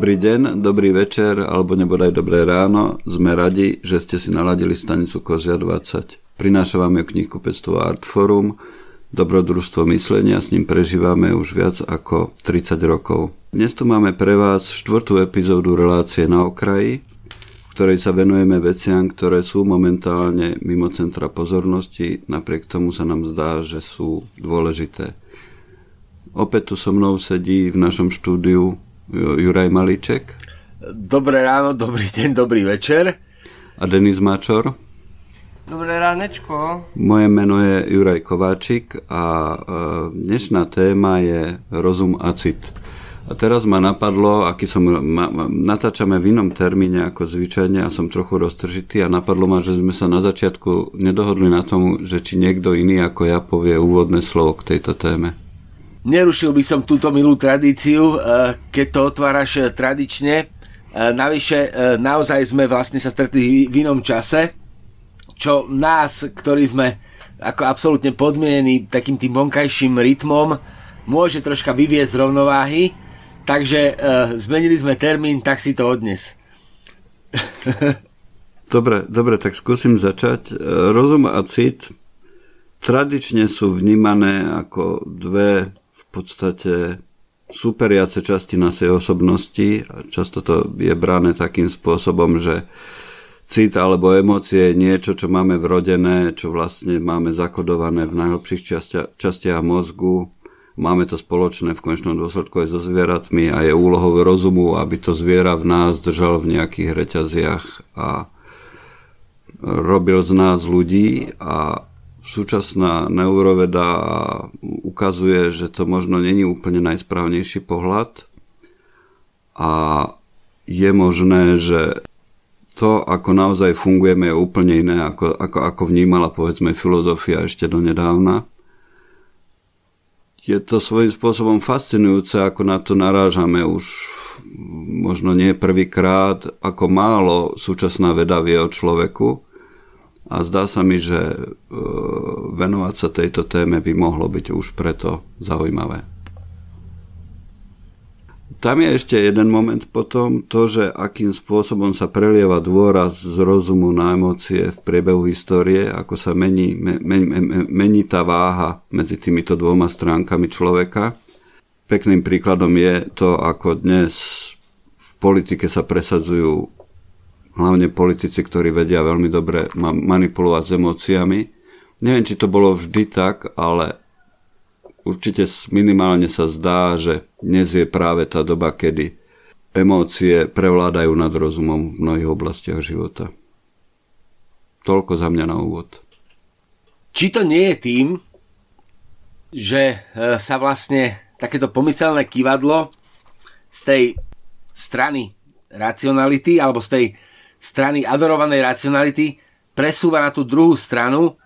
Dobrý deň, dobrý večer alebo nebodaj dobré ráno. Sme radi, že ste si naladili stanicu Kozia 20. Prináša vám ju knihkupectvo Artforum, dobrodružstvo myslenia, s ním prežívame už viac ako 30 rokov. Dnes tu máme pre vás štvrtú epizódu relácie na okraji, v ktorej sa venujeme veciam, ktoré sú momentálne mimo centra pozornosti, napriek tomu sa nám zdá, že sú dôležité. Opäť tu so mnou sedí v našom štúdiu Juraj Malíček. Dobré ráno, dobrý deň, dobrý večer. A Denis Mačor. Dobré ránečko. Moje meno je Juraj Kováčik a e, dnešná téma je rozum a cit. A teraz ma napadlo, aký som, ma, ma, natáčame v inom termíne ako zvyčajne a som trochu roztržitý a napadlo ma, že sme sa na začiatku nedohodli na tom, že či niekto iný ako ja povie úvodné slovo k tejto téme. Nerušil by som túto milú tradíciu, eh, keď to otváraš eh, tradične. Eh, navyše, naozaj sme vlastne sa stretli v inom čase, čo nás, ktorí sme ako absolútne podmienení takým tým vonkajším rytmom, môže troška vyviezť z rovnováhy. Takže zmenili sme termín, tak si to odnes. dobre, dobre, tak skúsim začať. Rozum a cit tradične sú vnímané ako dve podstate superiace časti našej osobnosti. Často to je brané takým spôsobom, že cit alebo emócie je niečo, čo máme vrodené, čo vlastne máme zakodované v najhlbších častia, častiach mozgu. Máme to spoločné v konečnom dôsledku aj so zvieratmi a je úlohou rozumu, aby to zviera v nás držal v nejakých reťaziach a robil z nás ľudí a súčasná neuroveda ukazuje, že to možno není úplne najsprávnejší pohľad a je možné, že to, ako naozaj fungujeme, je úplne iné, ako, ako, ako vnímala povedzme filozofia ešte donedávna. Je to svojím spôsobom fascinujúce, ako na to narážame už možno nie prvýkrát, ako málo súčasná veda vie o človeku a zdá sa mi, že e, venovať sa tejto téme by mohlo byť už preto zaujímavé. Tam je ešte jeden moment potom, to, že akým spôsobom sa prelieva dôraz z rozumu na emócie v priebehu histórie, ako sa mení, me, me, me, mení tá váha medzi týmito dvoma stránkami človeka. Pekným príkladom je to, ako dnes v politike sa presadzujú hlavne politici, ktorí vedia veľmi dobre manipulovať s emóciami. Neviem, či to bolo vždy tak, ale určite minimálne sa zdá, že dnes je práve tá doba, kedy emócie prevládajú nad rozumom v mnohých oblastiach života. Toľko za mňa na úvod. Či to nie je tým, že e, sa vlastne takéto pomyselné kývadlo z tej strany racionality alebo z tej strany adorovanej racionality presúva na tú druhú stranu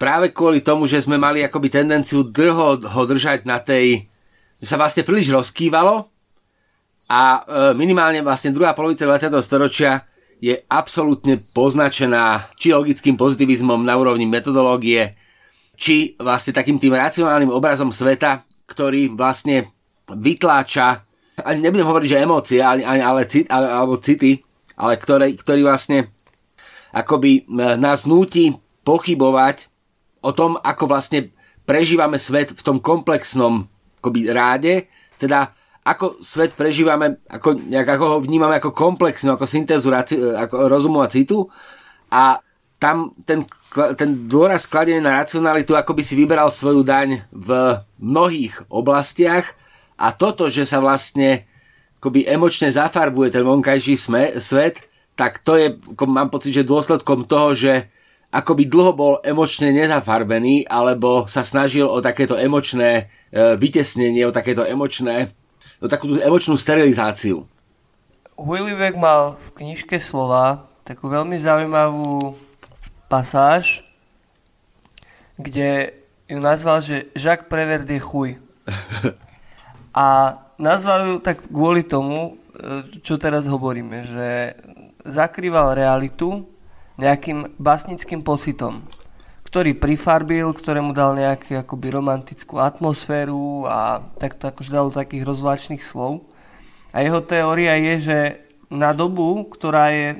práve kvôli tomu, že sme mali akoby tendenciu dlho ho držať na tej, že sa vlastne príliš rozkývalo a e, minimálne vlastne druhá polovica 20. storočia je absolútne poznačená či logickým pozitivizmom na úrovni metodológie, či vlastne takým tým racionálnym obrazom sveta, ktorý vlastne vytláča, ani nebudem hovoriť, že emócie, ale, ale, cit, ale, alebo city, ale ktorý, ktorý vlastne akoby e, nás núti pochybovať o tom, ako vlastne prežívame svet v tom komplexnom akoby ráde, teda ako svet prežívame, ako, ako ho vnímame ako komplexnú, ako syntézu ako rozumu a citu. A tam ten, ten dôraz skladený na racionalitu ako by si vyberal svoju daň v mnohých oblastiach. A toto, že sa vlastne akoby emočne zafarbuje ten vonkajší sme, svet, tak to je, mám pocit, že dôsledkom toho, že akoby dlho bol emočne nezafarbený, alebo sa snažil o takéto emočné e, vytesnenie, o takéto emočné, o takú emočnú sterilizáciu. Huiliweg mal v knižke slova takú veľmi zaujímavú pasáž, kde ju nazval, že Jacques Prevert je chuj. A nazval ju tak kvôli tomu, e, čo teraz hovoríme, že zakrýval realitu nejakým basnickým pocitom, ktorý prifarbil, ktorému dal nejakú akoby romantickú atmosféru a takto akože dal takých rozvláčných slov. A jeho teória je, že na dobu, ktorá je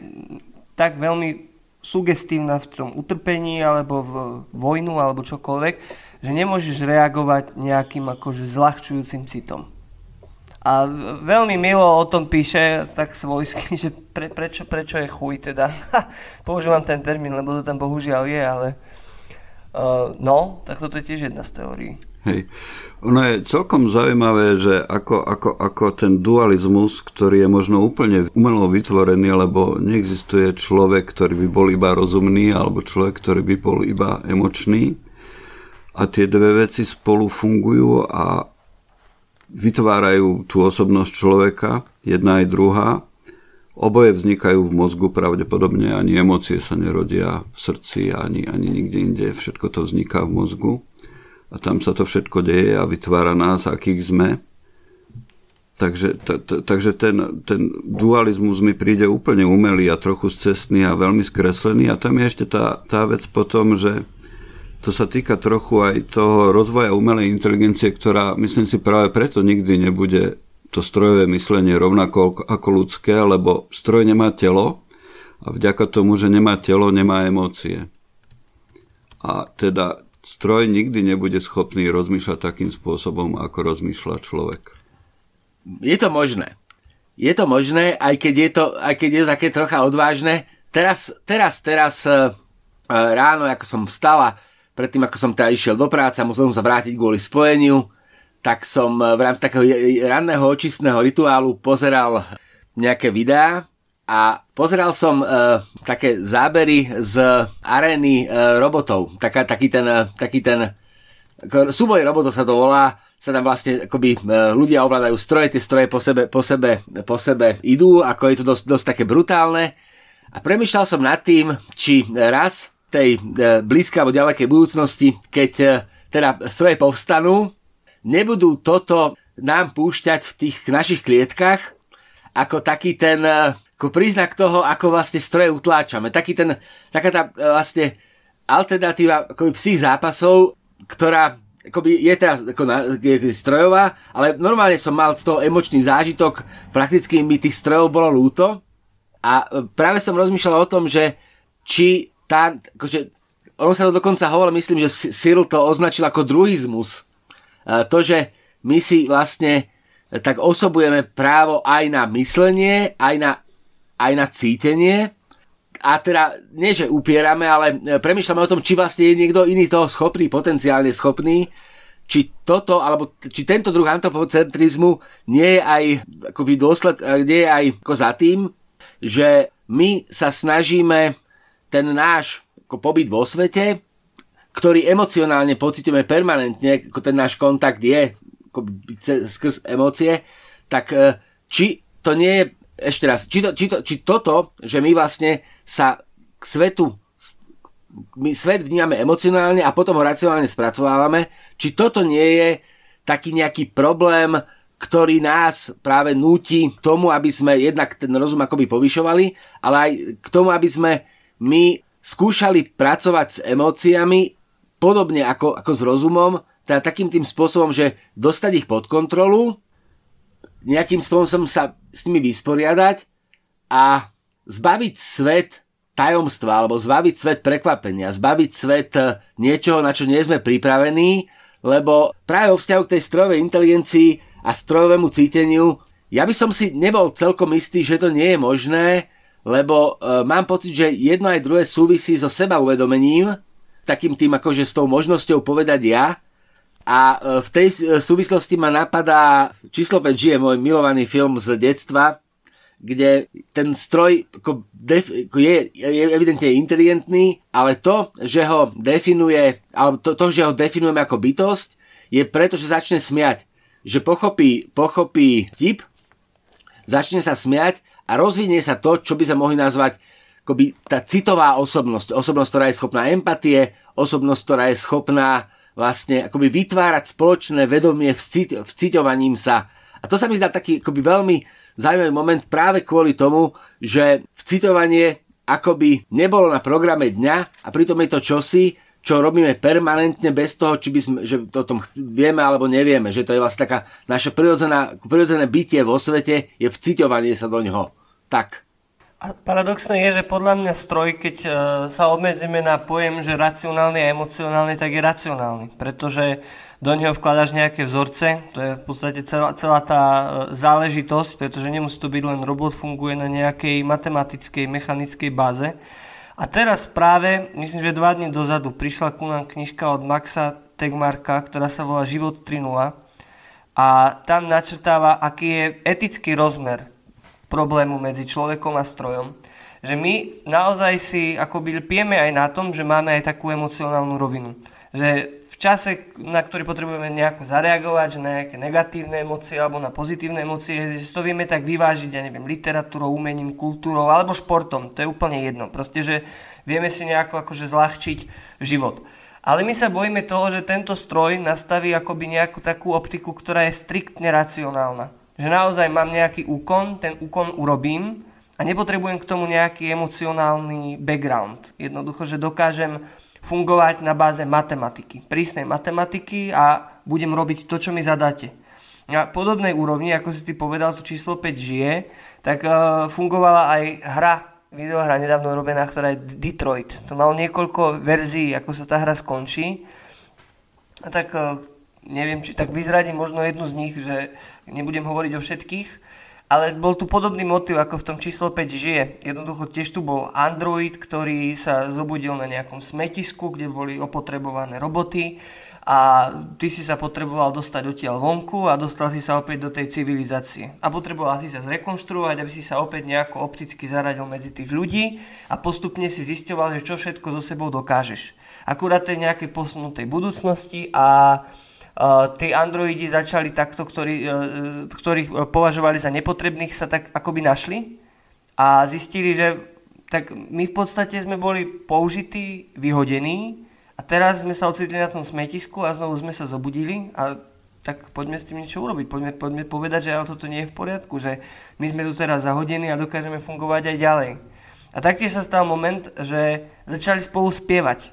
tak veľmi sugestívna v tom utrpení alebo v vojnu alebo čokoľvek, že nemôžeš reagovať nejakým akože zľahčujúcim citom. A veľmi milo o tom píše tak svojsky, že pre, prečo, prečo je chuj teda. Používam ten termín, lebo to tam bohužiaľ je, ale uh, no, tak toto je tiež jedna z teórií. Hej. Ono je celkom zaujímavé, že ako, ako, ako ten dualizmus, ktorý je možno úplne umelo vytvorený, lebo neexistuje človek, ktorý by bol iba rozumný, alebo človek, ktorý by bol iba emočný. A tie dve veci spolu fungujú a vytvárajú tú osobnosť človeka, jedna aj druhá. Oboje vznikajú v mozgu pravdepodobne, ani emócie sa nerodia v srdci, ani, ani nikde inde, všetko to vzniká v mozgu a tam sa to všetko deje a vytvára nás, akých sme. Takže, t- t- takže ten, ten dualizmus mi príde úplne umelý a trochu cestný a veľmi skreslený a tam je ešte tá, tá vec potom, že to sa týka trochu aj toho rozvoja umelej inteligencie, ktorá myslím si práve preto nikdy nebude to strojové myslenie rovnako ako ľudské, lebo stroj nemá telo a vďaka tomu, že nemá telo, nemá emócie. A teda stroj nikdy nebude schopný rozmýšľať takým spôsobom, ako rozmýšľa človek. Je to možné. Je to možné, aj keď je to, aj keď je také trocha odvážne. Teraz, teraz, teraz uh, ráno, ako som vstala, predtým ako som teda išiel do práce, musel som sa vrátiť kvôli spojeniu, tak som v rámci takého ranného očistného rituálu pozeral nejaké videá a pozeral som uh, také zábery z arény uh, robotov. Taká, taký ten, taký ten súboj robotov sa to volá, sa tam vlastne akoby ľudia ovládajú stroje, tie stroje po sebe, po sebe, po sebe idú, ako je to dosť, dosť také brutálne. A premyšľal som nad tým, či raz tej uh, blízkej alebo ďalekej budúcnosti, keď uh, teda stroje povstanú, nebudú toto nám púšťať v tých našich klietkach ako taký ten ako príznak toho, ako vlastne stroje utláčame. Taký ten, taká tá e, vlastne alternatíva akoby psích zápasov, ktorá akoby je teraz ako na, je strojová, ale normálne som mal z toho emočný zážitok, prakticky mi tých strojov bolo lúto a e, práve som rozmýšľal o tom, že či tá, akože, ono sa to dokonca hovorilo, myslím, že Cyril to označil ako druhizmus. E, to, že my si vlastne tak osobujeme právo aj na myslenie, aj na aj na cítenie. A teda, nie že upierame, ale e, premyšľame o tom, či vlastne je niekto iný toho schopný, potenciálne schopný, či toto, alebo či tento druh antropocentrizmu nie je aj akoby dôsled, e, nie je aj ako za tým, že my sa snažíme ten náš pobyt vo svete, ktorý emocionálne pocitujeme permanentne, ako ten náš kontakt je ako skrz emócie, tak e, či to nie je ešte raz, či, to, či, to, či toto, že my vlastne sa k svetu my svet vnímame emocionálne a potom ho racionálne spracovávame, či toto nie je taký nejaký problém, ktorý nás práve núti k tomu, aby sme jednak ten rozum akoby povyšovali, ale aj k tomu, aby sme my skúšali pracovať s emóciami podobne ako, ako s rozumom, teda takým tým spôsobom, že dostať ich pod kontrolu nejakým spôsobom sa s nimi vysporiadať a zbaviť svet tajomstva, alebo zbaviť svet prekvapenia, zbaviť svet eh, niečoho, na čo nie sme pripravení, lebo práve o vzťahu k tej strojovej inteligencii a strojovému cíteniu, ja by som si nebol celkom istý, že to nie je možné, lebo e, mám pocit, že jedno aj druhé súvisí so seba uvedomením, takým tým akože s tou možnosťou povedať ja, a e, v tej e, súvislosti ma napadá Číslo 5 žije, môj milovaný film z detstva, kde ten stroj ako def, ako je, je evidentne inteligentný, ale to, že ho definuje, alebo to, to, že ho definujeme ako bytosť, je preto, že začne smiať. Že pochopí, pochopí tip, začne sa smiať a rozvinie sa to, čo by sa mohli nazvať akoby tá citová osobnosť. Osobnosť, ktorá je schopná empatie, osobnosť, ktorá je schopná vlastne akoby vytvárať spoločné vedomie vciťovaním sa. A to sa mi zdá taký akoby veľmi zaujímavý moment práve kvôli tomu, že vcitovanie akoby nebolo na programe dňa a pritom je to čosi, čo robíme permanentne bez toho, či by sme, že to o tom vieme alebo nevieme, že to je vlastne taká naše prirodzené bytie vo svete je vciťovanie sa do ňoho. Tak. A paradoxné je, že podľa mňa stroj, keď uh, sa obmedzíme na pojem, že racionálny a emocionálny, tak je racionálny, pretože do neho vkladaš nejaké vzorce, to je v podstate celá, celá tá e, záležitosť, pretože nemusí to byť len robot, funguje na nejakej matematickej, mechanickej báze. A teraz práve, myslím, že dva dní dozadu prišla ku nám knižka od Maxa Tegmarka, ktorá sa volá Život 3.0 a tam načrtáva, aký je etický rozmer problému medzi človekom a strojom. Že my naozaj si akoby pieme aj na tom, že máme aj takú emocionálnu rovinu. Že čase, na ktorý potrebujeme nejako zareagovať, že na nejaké negatívne emócie alebo na pozitívne emócie, že to vieme tak vyvážiť, ja neviem, literatúrou, umením, kultúrou alebo športom, to je úplne jedno. Proste, že vieme si nejako akože zľahčiť život. Ale my sa bojíme toho, že tento stroj nastaví akoby nejakú takú optiku, ktorá je striktne racionálna. Že naozaj mám nejaký úkon, ten úkon urobím a nepotrebujem k tomu nejaký emocionálny background. Jednoducho, že dokážem fungovať na báze matematiky, prísnej matematiky a budem robiť to, čo mi zadáte. Na podobnej úrovni, ako si ty povedal, to číslo 5 žije, tak uh, fungovala aj hra, videohra nedávno robená, ktorá je Detroit. To malo niekoľko verzií, ako sa tá hra skončí. A tak uh, neviem, či tak vyzradím možno jednu z nich, že nebudem hovoriť o všetkých, ale bol tu podobný motiv, ako v tom číslo 5 žije. Jednoducho tiež tu bol Android, ktorý sa zobudil na nejakom smetisku, kde boli opotrebované roboty a ty si sa potreboval dostať odtiaľ vonku a dostal si sa opäť do tej civilizácie. A potreboval si sa zrekonštruovať, aby si sa opäť nejako opticky zaradil medzi tých ľudí a postupne si zisťoval, že čo všetko so sebou dokážeš. Akurát to je nejakej posunutej budúcnosti a Uh, tí androidi začali takto, ktorí, uh, ktorých považovali za nepotrebných, sa tak akoby našli a zistili, že tak my v podstate sme boli použití, vyhodení a teraz sme sa ocitli na tom smetisku a znovu sme sa zobudili a tak poďme s tým niečo urobiť, poďme, poďme povedať, že ale toto nie je v poriadku, že my sme tu teraz zahodení a dokážeme fungovať aj ďalej. A taktiež sa stal moment, že začali spolu spievať.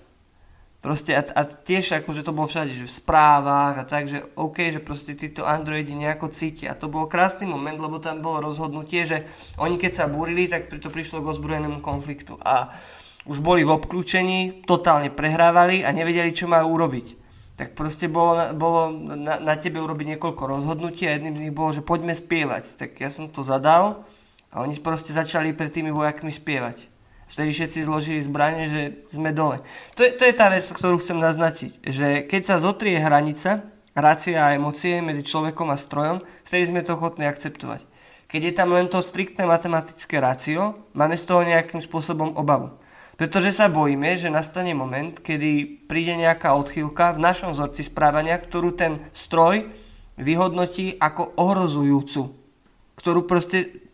Proste a, a tiež akože to bolo všade, že v správach a tak, že OK, že proste títo androidi nejako cítia. A to bol krásny moment, lebo tam bolo rozhodnutie, že oni keď sa búrili, tak to prišlo k ozbrojenému konfliktu. A už boli v obklúčení, totálne prehrávali a nevedeli, čo majú urobiť. Tak proste bolo, bolo na, na tebe urobiť niekoľko rozhodnutí a jedným z nich bolo, že poďme spievať. Tak ja som to zadal a oni proste začali pred tými vojakmi spievať vtedy všetci zložili zbranie, že sme dole. To je, to je tá vec, ktorú chcem naznačiť, že keď sa zotrie hranica, rácia a emócie medzi človekom a strojom, vtedy sme to ochotní akceptovať. Keď je tam len to striktné matematické rácio, máme z toho nejakým spôsobom obavu. Pretože sa bojíme, že nastane moment, kedy príde nejaká odchýlka v našom vzorci správania, ktorú ten stroj vyhodnotí ako ohrozujúcu. Ktorú proste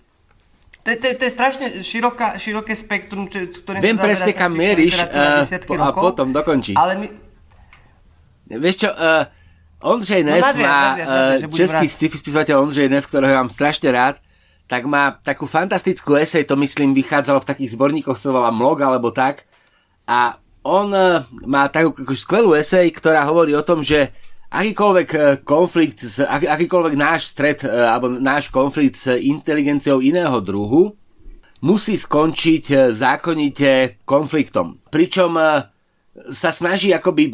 to, to, to je strašne široká, široké spektrum, čo, ktorým Viem presne, kam mieríš uh, a potom dokončí. Ale my... Vieš čo, uh, Ondřej Neff no, má, uh, český sci-fi spisovateľ Ondřej Neff, ktorého mám strašne rád, tak má takú fantastickú esej, to myslím vychádzalo v takých zborníkoch, sa volá Mlog alebo tak. A on uh, má takú skvelú esej, ktorá hovorí o tom, že akýkoľvek e, konflikt, akýkoľvek náš stred e, alebo náš konflikt s inteligenciou iného druhu musí skončiť e, zákonite konfliktom. Pričom sa snaží akoby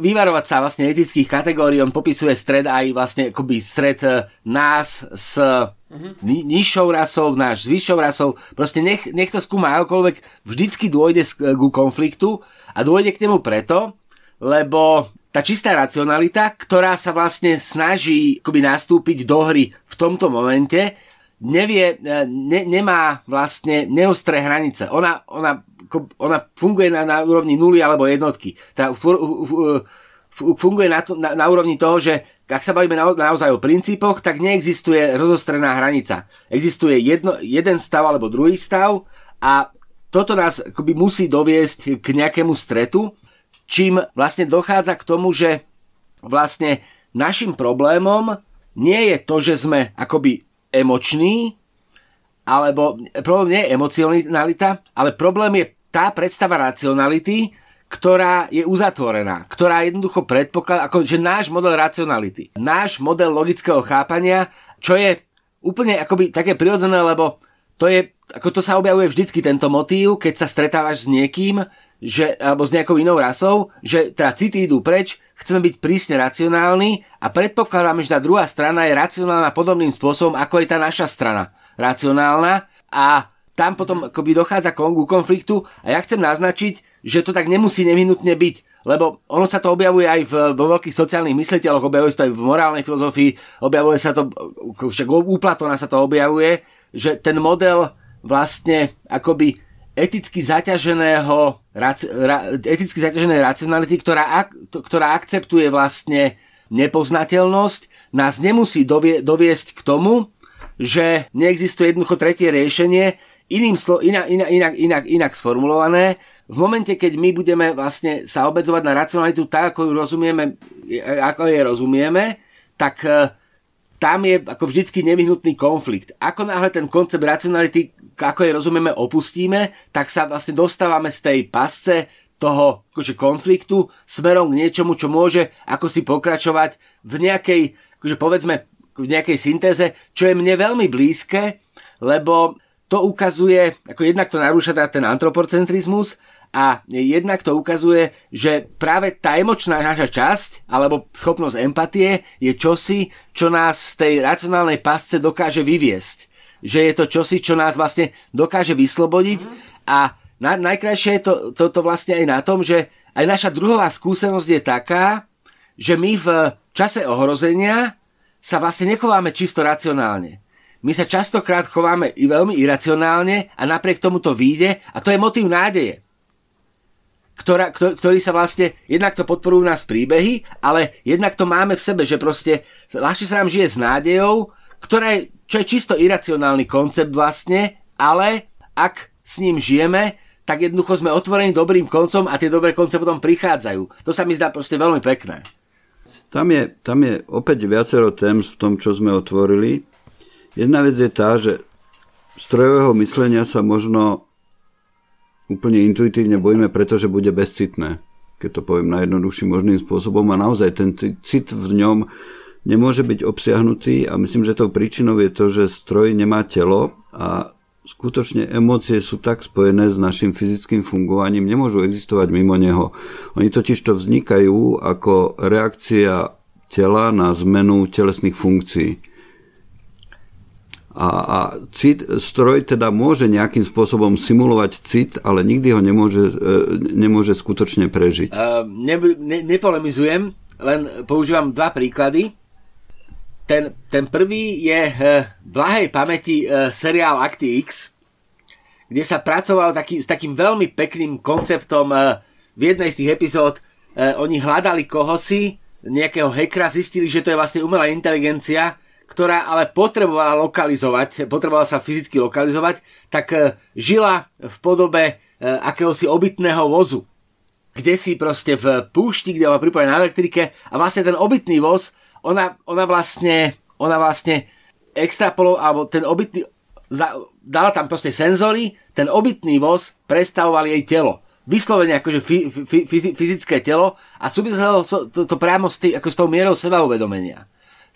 vyvarovať sa vlastne etických kategórií, on popisuje stred aj vlastne akoby stred nás s uh-huh. nižšou rasou, náš s vyššou rasou, proste nech, nech to skúma akokoľvek, vždycky dôjde ku konfliktu a dôjde k nemu preto, lebo tá čistá racionalita, ktorá sa vlastne snaží akoby nastúpiť do hry v tomto momente, nevie, e, ne, nemá vlastne neostré hranice. Ona, ona, ona funguje na, na úrovni nuly alebo jednotky. Tá, funguje na, na, na úrovni toho, že ak sa bavíme na, naozaj o princípoch, tak neexistuje rozostrená hranica. Existuje jedno, jeden stav alebo druhý stav a toto nás akoby musí doviesť k nejakému stretu čím vlastne dochádza k tomu, že vlastne našim problémom nie je to, že sme akoby emoční, alebo problém nie je emocionalita, ale problém je tá predstava racionality, ktorá je uzatvorená, ktorá jednoducho predpokladá, ako že náš model racionality, náš model logického chápania, čo je úplne akoby také prirodzené, lebo to je, ako to sa objavuje vždycky tento motív, keď sa stretávaš s niekým, že, alebo s nejakou inou rasou, že teda city idú preč, chceme byť prísne racionálni a predpokladáme, že tá druhá strana je racionálna podobným spôsobom, ako je tá naša strana racionálna. A tam potom akoby dochádza k konfliktu a ja chcem naznačiť, že to tak nemusí nevyhnutne byť, lebo ono sa to objavuje aj v, vo veľkých sociálnych mysliteľoch, objavuje sa to aj v morálnej filozofii, objavuje sa to, však u Platona sa to objavuje, že ten model vlastne akoby eticky zaťaženého, eticky zaťaženej racionality, ktorá, ktorá akceptuje vlastne nepoznateľnosť, nás nemusí dovie, doviesť k tomu, že neexistuje jednoducho tretie riešenie, iným slo, inak, inak, inak, inak, inak sformulované, v momente, keď my budeme vlastne sa obedzovať na racionalitu tak, ako ju rozumieme, ako je rozumieme, tak e, tam je ako vždycky nevyhnutný konflikt. Ako náhle ten koncept racionality, ako je rozumieme, opustíme, tak sa vlastne dostávame z tej pasce toho akože konfliktu smerom k niečomu, čo môže ako si pokračovať v nejakej, akože povedzme, v nejakej syntéze, čo je mne veľmi blízke, lebo to ukazuje, ako jednak to narúša teda ten antroporcentrizmus a jednak to ukazuje, že práve tá emočná naša časť alebo schopnosť empatie je čosi, čo nás z tej racionálnej pasce dokáže vyviesť. Že je to čosi, čo nás vlastne dokáže vyslobodiť a na, najkrajšie je to, to, to vlastne aj na tom, že aj naša druhová skúsenosť je taká, že my v čase ohrozenia sa vlastne nechováme čisto racionálne my sa častokrát chováme i veľmi iracionálne a napriek tomu to vyjde a to je motív nádeje. Ktorá, ktorý sa vlastne, jednak to podporujú nás príbehy, ale jednak to máme v sebe, že proste ľahšie sa nám žije s nádejou, ktorá je, čo je čisto iracionálny koncept vlastne, ale ak s ním žijeme, tak jednoducho sme otvorení dobrým koncom a tie dobré konce potom prichádzajú. To sa mi zdá proste veľmi pekné. Tam je, tam je opäť viacero tém v tom, čo sme otvorili. Jedna vec je tá, že strojového myslenia sa možno úplne intuitívne bojíme, pretože bude bezcitné, keď to poviem najjednoduchším možným spôsobom a naozaj ten cit v ňom nemôže byť obsiahnutý a myslím, že tou príčinou je to, že stroj nemá telo a skutočne emócie sú tak spojené s našim fyzickým fungovaním, nemôžu existovať mimo neho. Oni totiž to vznikajú ako reakcia tela na zmenu telesných funkcií. A, a cit, stroj teda môže nejakým spôsobom simulovať cit, ale nikdy ho nemôže, e, nemôže skutočne prežiť. Uh, ne, ne, nepolemizujem, len používam dva príklady. Ten, ten prvý je v blahej pamäti uh, seriál Acti X, kde sa pracovalo taký, s takým veľmi pekným konceptom. Uh, v jednej z tých epizód oni hľadali kohosi, nejakého hekra, zistili, že to je vlastne umelá inteligencia, ktorá ale potrebovala lokalizovať, potrebovala sa fyzicky lokalizovať, tak e, žila v podobe e, akéhosi obytného vozu. Kde si proste v púšti, kde bola pripojená na elektrike a vlastne ten obytný voz, ona, ona vlastne, ona vlastne extrapolov, alebo ten obytný, za, dala tam proste senzory, ten obytný voz predstavoval jej telo. Vyslovene akože fyzické telo a súviselo to, to, priamo s, tý, ako s tou mierou sebauvedomenia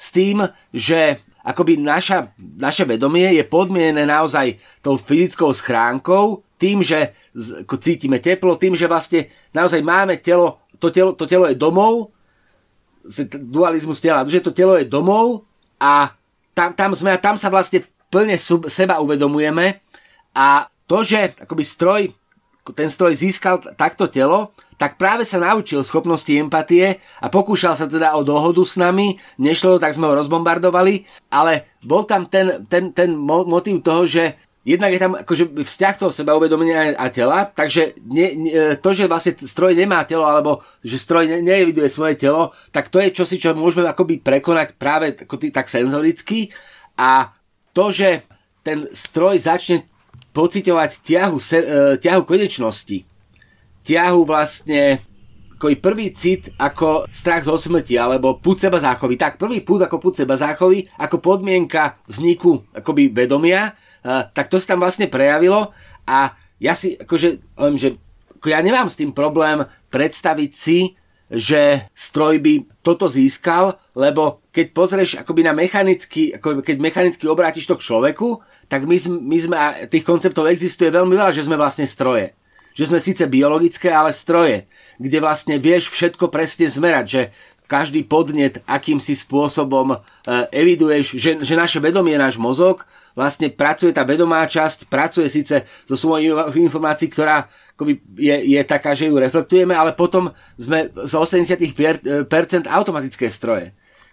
s tým, že akoby naša, naše vedomie je podmienené naozaj tou fyzickou schránkou, tým, že cítime teplo, tým, že vlastne naozaj máme telo, to telo, to telo je domov, dualizmus tela, že to telo je domov a tam, tam sme a tam sa vlastne plne sub, seba uvedomujeme a to, že akoby stroj, ten stroj získal takto telo, tak práve sa naučil schopnosti empatie a pokúšal sa teda o dohodu s nami, nešlo tak sme ho rozbombardovali, ale bol tam ten, ten, ten motív toho, že jednak je tam akože vzťah toho uvedomenia a tela, takže nie, nie, to, že vlastne stroj nemá telo, alebo že stroj ne, neeviduje svoje telo, tak to je čosi, čo môžeme akoby prekonať práve ako tak senzoricky a to, že ten stroj začne pocitovať ťahu, se, e, ťahu konečnosti, ťahu vlastne ako prvý cit ako strach zo smrti alebo púd seba záchovy. Tak, prvý púd ako púd seba záchovy, ako podmienka vzniku akoby vedomia, tak to sa tam vlastne prejavilo a ja si akože, len, že ja nemám s tým problém predstaviť si, že stroj by toto získal, lebo keď pozrieš akoby na mechanicky, ako keď mechanicky obrátiš to k človeku, tak my, my sme, a tých konceptov existuje veľmi veľa, že sme vlastne stroje. Že sme síce biologické, ale stroje, kde vlastne vieš všetko presne zmerať, že každý podnet akýmsi spôsobom e, eviduješ, že, že naše vedomie, náš mozog, vlastne pracuje tá vedomá časť, pracuje síce so svojou informácií, ktorá je, je taká, že ju reflektujeme, ale potom sme z 80% automatické stroje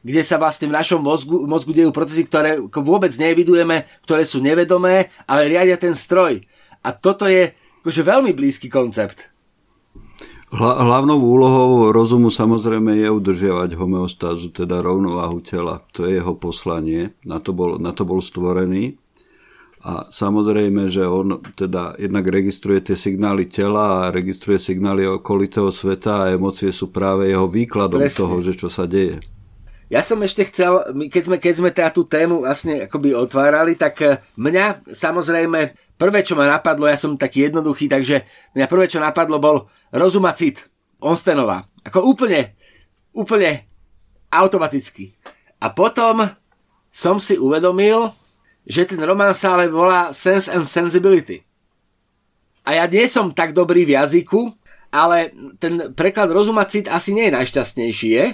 kde sa vlastne v našom mozgu, mozgu dejú procesy, ktoré vôbec nevidujeme, ktoré sú nevedomé, ale riadia ten stroj. A toto je akože veľmi blízky koncept. Hlavnou úlohou rozumu samozrejme je udržiavať homeostázu, teda rovnováhu tela. To je jeho poslanie, na to bol, na to bol stvorený. A samozrejme, že on teda jednak registruje tie signály tela a registruje signály okolitého sveta a emócie sú práve jeho výkladom Presne. toho, že čo sa deje. Ja som ešte chcel, keď sme, keď sme teda tú tému vlastne akoby otvárali, tak eh, mňa samozrejme prvé, čo ma napadlo, ja som taký jednoduchý, takže mňa prvé, čo napadlo, bol rozum a cit. Onstenová. Ako úplne, úplne automaticky. A potom som si uvedomil, že ten román sa ale volá Sense and Sensibility. A ja nie som tak dobrý v jazyku, ale ten preklad rozum a cit asi nie je najšťastnejší, je?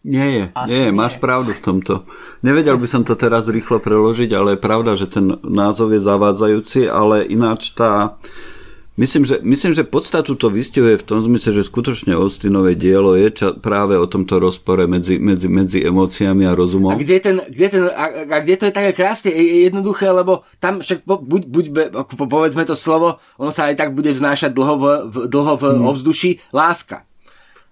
Nie je, Asi nie je, máš pravdu v tomto. Nevedel by som to teraz rýchlo preložiť, ale je pravda, že ten názov je zavádzajúci, ale ináč tá... Myslím že, myslím, že podstatu to vystihuje v tom zmysle, že skutočne Austinové dielo je ča, práve o tomto rozpore medzi, medzi, medzi emóciami a rozumom. A kde, ten, kde, ten, a, a kde to je také krásne, jednoduché, lebo tam však buď, buď povedzme to slovo, ono sa aj tak bude vznášať dlho v, dlho v hmm. ovzduší, láska.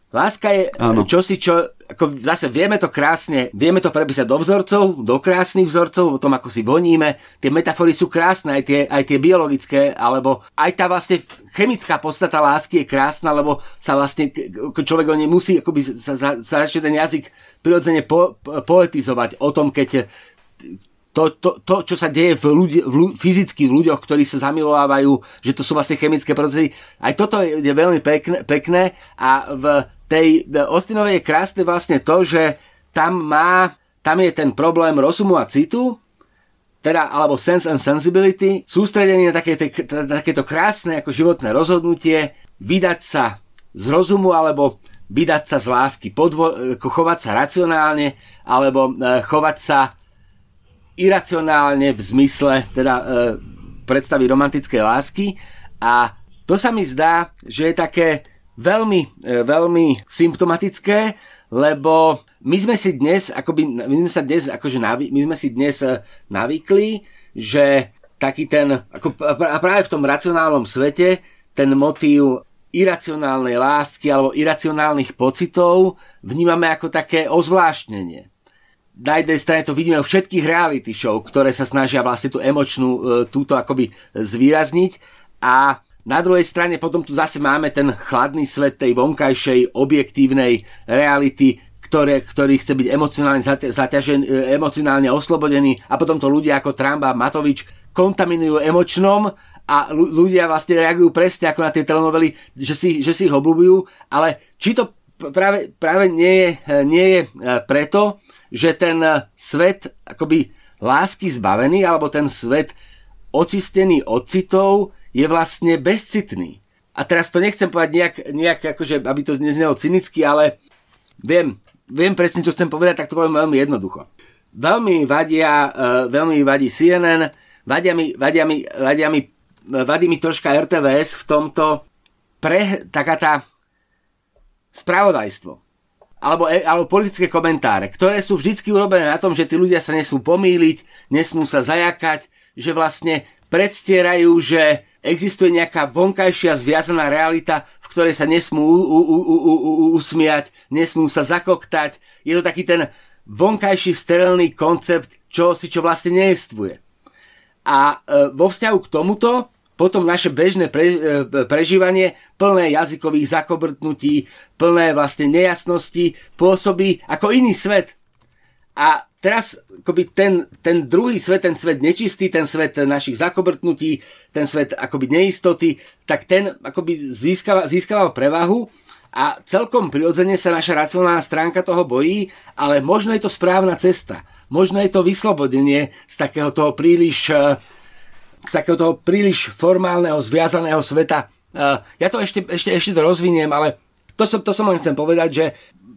Láska je ano. čosi, čo ako zase vieme to krásne, vieme to prepísať do vzorcov, do krásnych vzorcov, o tom, ako si voníme. Tie metafory sú krásne, aj tie, aj tie biologické, alebo aj tá vlastne chemická podstata lásky je krásna, lebo sa vlastne človek o nej musí akoby sa, sa, sa začne ten jazyk prirodzene po, poetizovať o tom, keď to, to, to, čo sa deje v ľudí, v ľudí, fyzicky v ľuďoch, ktorí sa zamilovávajú, že to sú vlastne chemické procesy. Aj toto je, je veľmi pekné, pekné a v tej Austinovej je krásne vlastne to, že tam má, tam je ten problém rozumu a citu, teda, alebo sense and sensibility, sústredenie na, také, na krásne ako životné rozhodnutie, vydať sa z rozumu alebo vydať sa z lásky, podvo- ako chovať sa racionálne alebo e, chovať sa iracionálne v zmysle teda e, predstavy romantickej lásky. A to sa mi zdá, že je také veľmi, e, veľmi symptomatické, lebo my sme si dnes, akoby, my sme sa dnes, akože my sme si dnes e, navykli, že taký ten, ako, práve v tom racionálnom svete, ten motív iracionálnej lásky alebo iracionálnych pocitov vnímame ako také ozvláštnenie. Na jednej strane to vidíme vo všetkých reality show, ktoré sa snažia vlastne tú emočnú e, túto akoby zvýrazniť a na druhej strane potom tu zase máme ten chladný svet tej vonkajšej objektívnej reality, ktoré, ktorý chce byť emocionálne, zaťažen, e, emocionálne oslobodený a potom to ľudia ako Trump a Matovič kontaminujú emočnom a ľudia vlastne reagujú presne ako na tie telenovely, že si, že si ich obľúbujú, ale či to práve, práve nie, je, nie je e, preto, že ten svet akoby lásky zbavený, alebo ten svet očistený od citov je vlastne bezcitný. A teraz to nechcem povedať nejak, nejak akože, aby to neznelo cynicky, ale viem, viem presne, čo chcem povedať, tak to poviem veľmi jednoducho. Veľmi vadia, uh, veľmi vadí CNN, vadia mi, vadia mi, vadia mi, vadí mi troška RTVS v tomto pre, taká tá spravodajstvo alebo, e, alebo politické komentáre, ktoré sú vždy urobené na tom, že tí ľudia sa nesmú pomýliť, nesmú sa zajakať, že vlastne predstierajú, že existuje nejaká vonkajšia zviazaná realita, v ktorej sa nesmú u, u, u, u, u, usmiať, nesmú sa zakoktať. Je to taký ten vonkajší sterilný koncept, čo si čo vlastne nejestvuje. A e, vo vzťahu k tomuto potom naše bežné pre, e, prežívanie plné jazykových zakobrtnutí, plné vlastne nejasnosti pôsobí ako iný svet. A teraz akoby ten, ten druhý svet, ten svet nečistý, ten svet našich zakobrtnutí, ten svet akoby neistoty, tak ten akoby získava, získaval prevahu a celkom prirodzene sa naša racionálna stránka toho bojí, ale možno je to správna cesta. Možno je to vyslobodenie z takého toho príliš eh, z takého toho príliš formálneho, zviazaného sveta. Eh, ja to ešte, ešte, ešte to rozviniem, ale to som, to som len chcem povedať, že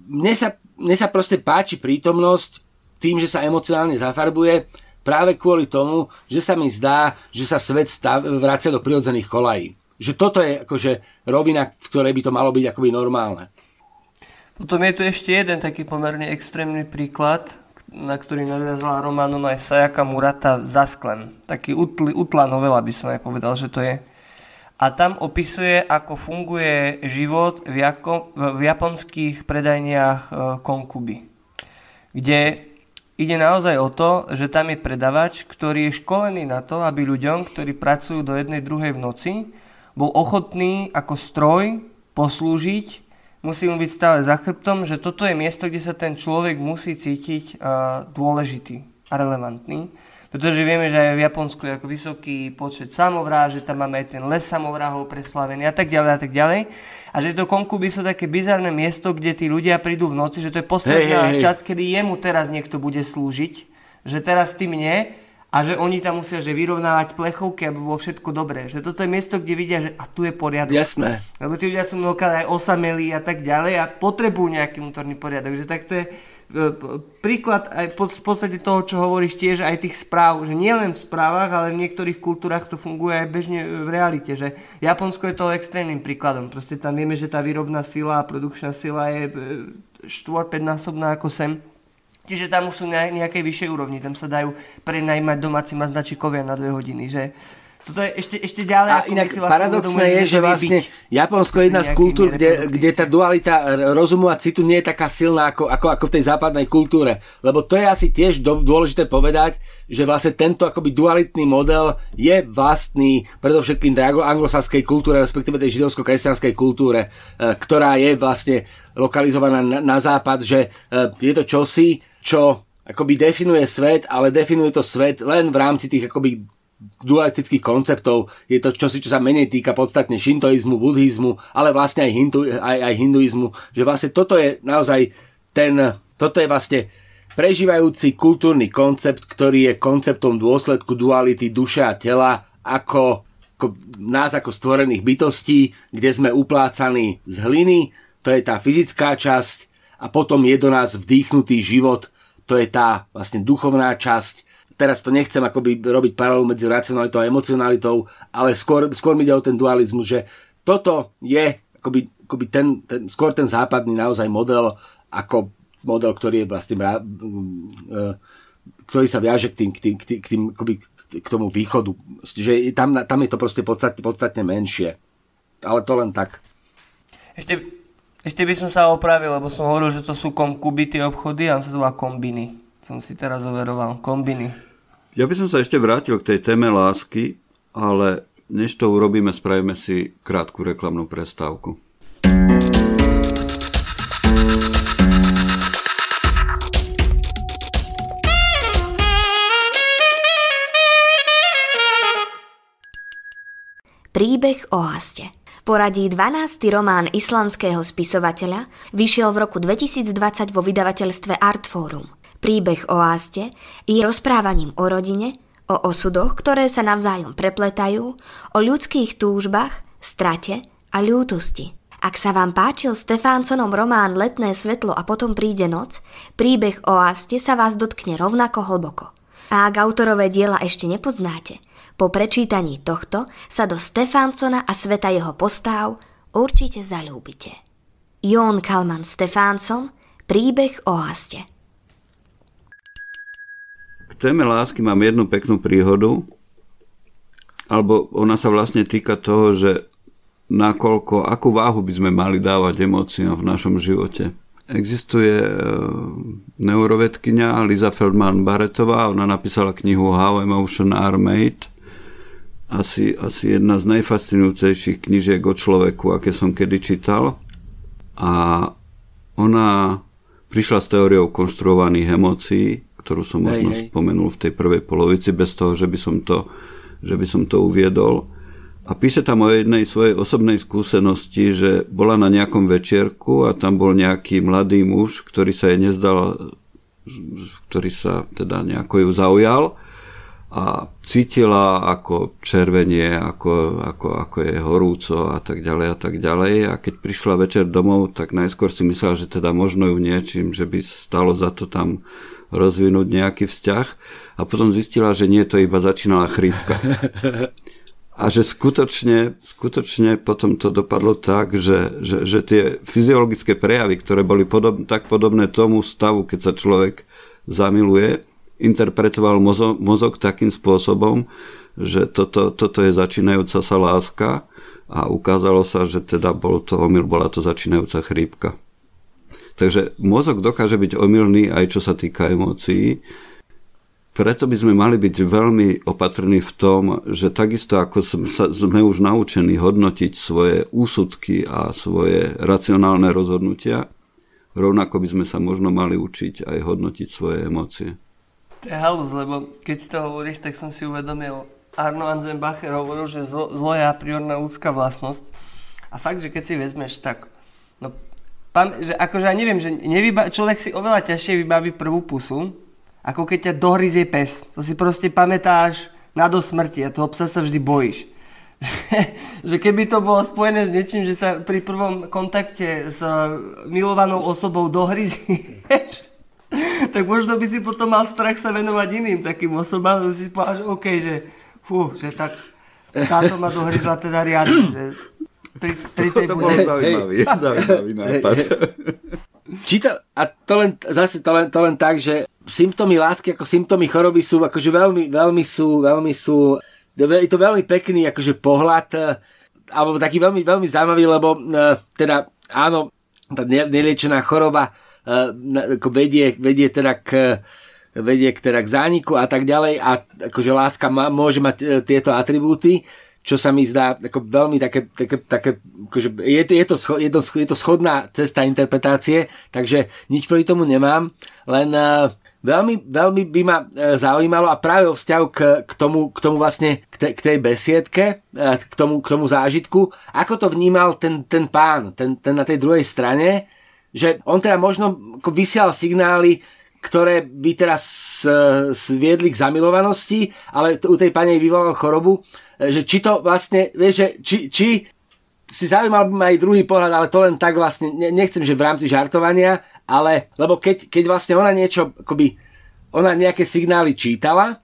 mne sa, mne sa proste páči prítomnosť tým, že sa emocionálne zafarbuje, práve kvôli tomu, že sa mi zdá, že sa svet stav, vracia do prirodzených kolají. Že toto je akože rovina, v ktorej by to malo byť akoby normálne. Potom je tu ešte jeden taký pomerne extrémny príklad, na ktorý nadviazala románom aj Sayaka Murata Zasklem. Taký utl, utlá novela by som aj povedal, že to je. A tam opisuje, ako funguje život v, jako, v japonských predajniach e, konkuby. Kde Ide naozaj o to, že tam je predavač, ktorý je školený na to, aby ľuďom, ktorí pracujú do jednej druhej v noci, bol ochotný ako stroj poslúžiť, musí mu byť stále za chrbtom, že toto je miesto, kde sa ten človek musí cítiť uh, dôležitý a relevantný. Pretože vieme, že aj v Japonsku je ako vysoký počet samovrá, že tam máme aj ten les samovrahov preslavený a tak ďalej a tak ďalej. A že to konkuby sú také bizarné miesto, kde tí ľudia prídu v noci, že to je posledná hey, hey, časť, kedy jemu teraz niekto bude slúžiť, že teraz ty mne a že oni tam musia že vyrovnávať plechovky, aby bolo všetko dobré. Že toto je miesto, kde vidia, že a tu je poriadok. Jasné. Lebo tí ľudia sú mnohokrát aj osamelí a tak ďalej a potrebujú nejaký vnútorný poriadok. Že tak to je príklad aj v podstate toho, čo hovoríš tiež aj tých správ, že nie len v správach, ale v niektorých kultúrach to funguje aj bežne v realite, že Japonsko je toho extrémnym príkladom. Proste tam vieme, že tá výrobná sila a produkčná sila je 4-5 e, násobná ako sem. Čiže tam už sú na nejakej vyššej úrovni, tam sa dajú prenajmať domáci maznačikovia na dve hodiny, že toto je ešte, ešte ďalej. A inak paradoxné je, že vlastne Japonsko je jedna z kultúr, kde, kde tá dualita rozumu a citu nie je taká silná ako, ako, ako v tej západnej kultúre. Lebo to je asi tiež dôležité povedať, že vlastne tento akoby dualitný model je vlastný predovšetkým tej anglosaskej kultúre, respektíve tej židovsko-kresťanskej kultúre, e, ktorá je vlastne lokalizovaná na, na západ, že e, je to čosi, čo akoby definuje svet, ale definuje to svet len v rámci tých akoby dualistických konceptov. Je to čosi, čo sa menej týka podstatne šintoizmu, buddhizmu, ale vlastne aj, hindu, aj, aj hinduizmu. Že vlastne toto je naozaj ten, toto je vlastne prežívajúci kultúrny koncept, ktorý je konceptom dôsledku duality duše a tela ako, ako nás ako stvorených bytostí, kde sme uplácaní z hliny, to je tá fyzická časť a potom je do nás vdýchnutý život, to je tá vlastne duchovná časť teraz to nechcem akoby robiť paralelu medzi racionalitou a emocionalitou, ale skôr, skôr mi ide o ten dualizmus, že toto je akoby, akoby ten, ten, skôr ten západný naozaj model ako model, ktorý je vlastne e, ktorý sa viaže k, tým, k, tým, k, tým, k, tým, akoby, k tomu východu. Že tam, tam je to proste podstatne, podstatne menšie. Ale to len tak. Ešte, ešte by som sa opravil, lebo som hovoril, že to sú konkubity obchody a sa to volá kombiny. Som si teraz overoval. Kombiny. Ja by som sa ešte vrátil k tej téme lásky, ale než to urobíme, spravíme si krátku reklamnú prestávku. Príbeh o haste. Poradí 12. román islandského spisovateľa vyšiel v roku 2020 vo vydavateľstve Artforum. Príbeh o Áste je rozprávaním o rodine, o osudoch, ktoré sa navzájom prepletajú, o ľudských túžbách, strate a ľútosti. Ak sa vám páčil Stefánconom román Letné svetlo a potom príde noc, príbeh o Áste sa vás dotkne rovnako hlboko. A ak autorové diela ešte nepoznáte, po prečítaní tohto sa do Stefáncona a sveta jeho postáv určite zalúbite. Jón Kalman Stefánson Príbeh o Áste téme lásky mám jednu peknú príhodu, alebo ona sa vlastne týka toho, že nakoľko, akú váhu by sme mali dávať emóciám v našom živote. Existuje e, neurovedkynia Liza Feldman Barretová, ona napísala knihu How Emotion Are Made. Asi, asi jedna z najfascinujúcejších knižiek o človeku, aké som kedy čítal. A ona prišla s teóriou konštruovaných emócií, ktorú som možno hej, hej. spomenul v tej prvej polovici, bez toho, že by som to, že by som to uviedol. A píše tam o jednej svojej osobnej skúsenosti, že bola na nejakom večierku a tam bol nejaký mladý muž, ktorý sa jej nezdal, ktorý sa teda nejako ju zaujal a cítila ako červenie, ako, ako, ako je horúco a tak ďalej a tak ďalej. A keď prišla večer domov, tak najskôr si myslela, že teda možno ju niečím, že by stalo za to tam rozvinúť nejaký vzťah. A potom zistila, že nie, to iba začínala chrípka. A že skutočne, skutočne potom to dopadlo tak, že, že, že tie fyziologické prejavy, ktoré boli podob, tak podobné tomu stavu, keď sa človek zamiluje, interpretoval mozog, mozog takým spôsobom, že toto, toto je začínajúca sa láska a ukázalo sa, že teda bol to omyl, bola to začínajúca chrípka. Takže mozog dokáže byť omylný aj čo sa týka emócií. Preto by sme mali byť veľmi opatrní v tom, že takisto ako sme už naučení hodnotiť svoje úsudky a svoje racionálne rozhodnutia, rovnako by sme sa možno mali učiť aj hodnotiť svoje emócie. To je halus, lebo keď to hovoríš, tak som si uvedomil, Arno Anzenbacher hovoril, že zlo, zlo je a priorná ľudská vlastnosť. A fakt, že keď si vezmeš, tak no, pam, že akože ja neviem, že nevyba, človek si oveľa ťažšie vybaví prvú pusu, ako keď ťa dohryzie pes. To si proste pamätáš na do smrti a toho psa sa vždy bojíš. že keby to bolo spojené s niečím, že sa pri prvom kontakte s milovanou osobou dohryzieš, tak možno by si potom mal strach sa venovať iným takým osobám, že si povedal, že OK, že fú, že tak táto ma dohryzla teda riadne, pri, pri tej to bol zaujímavý, zaujímavý nápad. Či to, a to len, zase to len, to len tak, že symptómy lásky ako symptómy choroby sú akože veľmi, veľmi sú, veľmi sú, je to veľmi pekný akože pohľad, eh, alebo taký veľmi, veľmi zaujímavý, lebo eh, teda áno, tá neliečená choroba ako vedie, vedie teda k vedie k, teda k zániku a tak ďalej a akože láska má, môže mať e, tieto atribúty, čo sa mi zdá ako veľmi také, také, také akože je, je, to, je, to, je to schodná cesta interpretácie, takže nič proti tomu nemám, len uh, veľmi, veľmi by ma uh, zaujímalo a práve o vzťahu k, k, tomu, k tomu vlastne, k, te, k tej besiedke, uh, k, tomu, k tomu zážitku, ako to vnímal ten, ten pán, ten, ten na tej druhej strane, že on teda možno vysial signály, ktoré by teraz viedli k zamilovanosti, ale u tej pani vyvolal chorobu, že či to vlastne, vieš, že či, či si zaujímal by ma aj druhý pohľad, ale to len tak vlastne, nechcem, že v rámci žartovania, ale, lebo keď, keď vlastne ona niečo, akoby, ona nejaké signály čítala,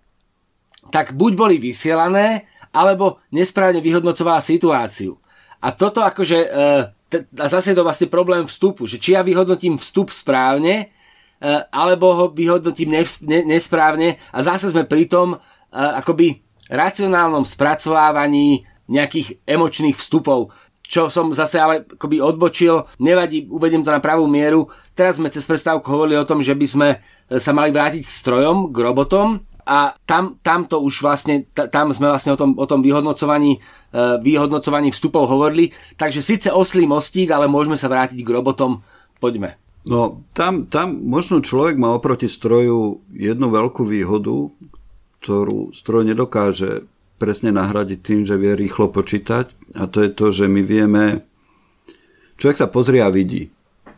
tak buď boli vysielané, alebo nesprávne vyhodnocovala situáciu. A toto akože, e, a zase je to vlastne problém vstupu, že či ja vyhodnotím vstup správne, e, alebo ho vyhodnotím nesprávne a zase sme pri tom e, akoby racionálnom spracovávaní nejakých emočných vstupov, čo som zase ale akoby odbočil, nevadí, uvediem to na pravú mieru. Teraz sme cez prestávku hovorili o tom, že by sme e, sa mali vrátiť k strojom, k robotom a tam, tam to už vlastne, tam sme vlastne o tom, o tom vyhodnocovaní, e, vyhodnocovaní vstupov hovorili. Takže síce oslý mostík, ale môžeme sa vrátiť k robotom. Poďme. No, tam, tam možno človek má oproti stroju jednu veľkú výhodu, ktorú stroj nedokáže presne nahradiť tým, že vie rýchlo počítať a to je to, že my vieme človek sa pozrie a vidí.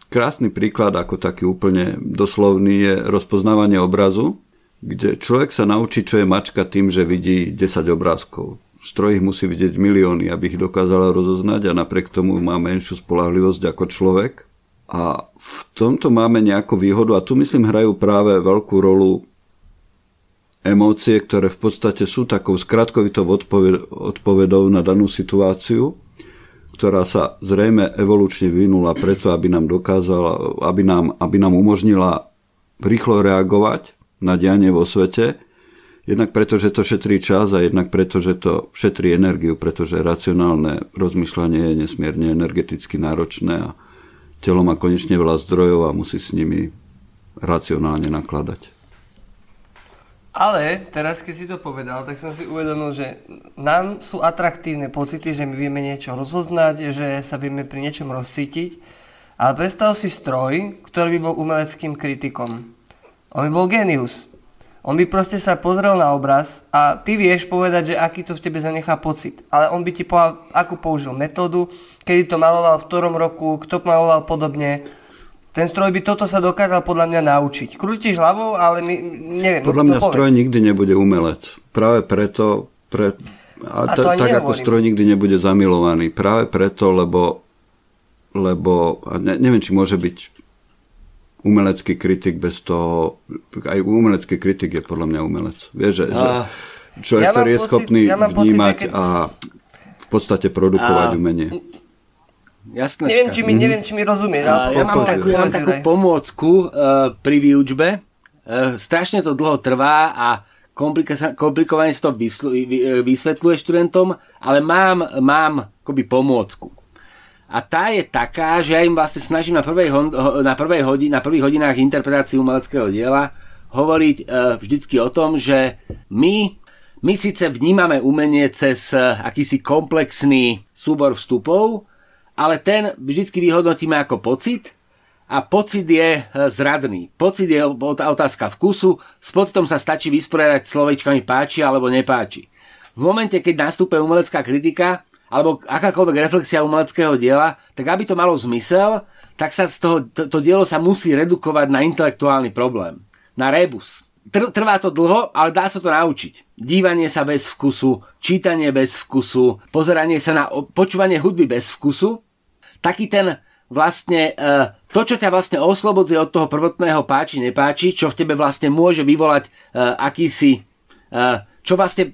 Krásny príklad, ako taký úplne doslovný, je rozpoznávanie obrazu kde človek sa naučí, čo je mačka tým, že vidí 10 obrázkov. Stroj ich musí vidieť milióny, aby ich dokázala rozoznať a napriek tomu má menšiu spolahlivosť ako človek. A v tomto máme nejakú výhodu a tu myslím hrajú práve veľkú rolu emócie, ktoré v podstate sú takou skratkovitou odpovedou na danú situáciu, ktorá sa zrejme evolučne vynula preto, aby nám dokázala, aby nám, aby nám umožnila rýchlo reagovať na dianie vo svete, jednak preto, že to šetrí čas a jednak preto, že to šetrí energiu, pretože racionálne rozmýšľanie je nesmierne energeticky náročné a telo má konečne veľa zdrojov a musí s nimi racionálne nakladať. Ale teraz, keď si to povedal, tak som si uvedomil, že nám sú atraktívne pocity, že my vieme niečo rozoznať, že sa vieme pri niečom rozcítiť. Ale predstav si stroj, ktorý by bol umeleckým kritikom. On by bol genius. On by proste sa pozrel na obraz a ty vieš povedať, že aký to v tebe zanechá pocit. Ale on by ti povedal, akú použil metódu, kedy to maloval, v ktorom roku, kto maloval podobne. Ten stroj by toto sa dokázal podľa mňa naučiť. Krútiš hlavou, ale my, neviem. Podľa no, mňa stroj nikdy nebude umelec. Práve preto, pre, a, a t- tak ako stroj nikdy nebude zamilovaný. Práve preto, lebo, lebo a ne, neviem, či môže byť umelecký kritik bez toho, aj umelecký kritik je podľa mňa umelec. Vieš, že, že človek, ja ktorý je pocit, schopný ja vnímať pocit, keď... a v podstate produkovať a... umenie. Jasné. Neviem, či mi, mhm. neviem, či mi rozumieš. Ja, ja mám takú, ja mám takú pomôcku uh, pri výučbe. Uh, strašne to dlho trvá a komplikovane si to vysvetľuje študentom, ale mám, mám akoby pomôcku. A tá je taká, že ja im vlastne snažím na, prvej, na, prvej hodin, na prvých hodinách interpretácií umeleckého diela hovoriť e, vždycky o tom, že my, my síce vnímame umenie cez akýsi komplexný súbor vstupov, ale ten vždycky vyhodnotíme ako pocit a pocit je e, zradný. Pocit je otázka vkusu, s pocitom sa stačí vysporiadať slovečkami páči alebo nepáči. V momente, keď nastúpe umelecká kritika, alebo akákoľvek reflexia umeleckého diela, tak aby to malo zmysel, tak sa z toho, to, to dielo sa musí redukovať na intelektuálny problém, na rebus. Tr, trvá to dlho, ale dá sa to naučiť. Dívanie sa bez vkusu, čítanie bez vkusu, pozeranie sa na počúvanie hudby bez vkusu. Taký ten vlastne e, to, čo ťa vlastne oslobodzuje od toho prvotného páči, nepáči, čo v tebe vlastne môže vyvolať e, akýsi, e, čo vlastne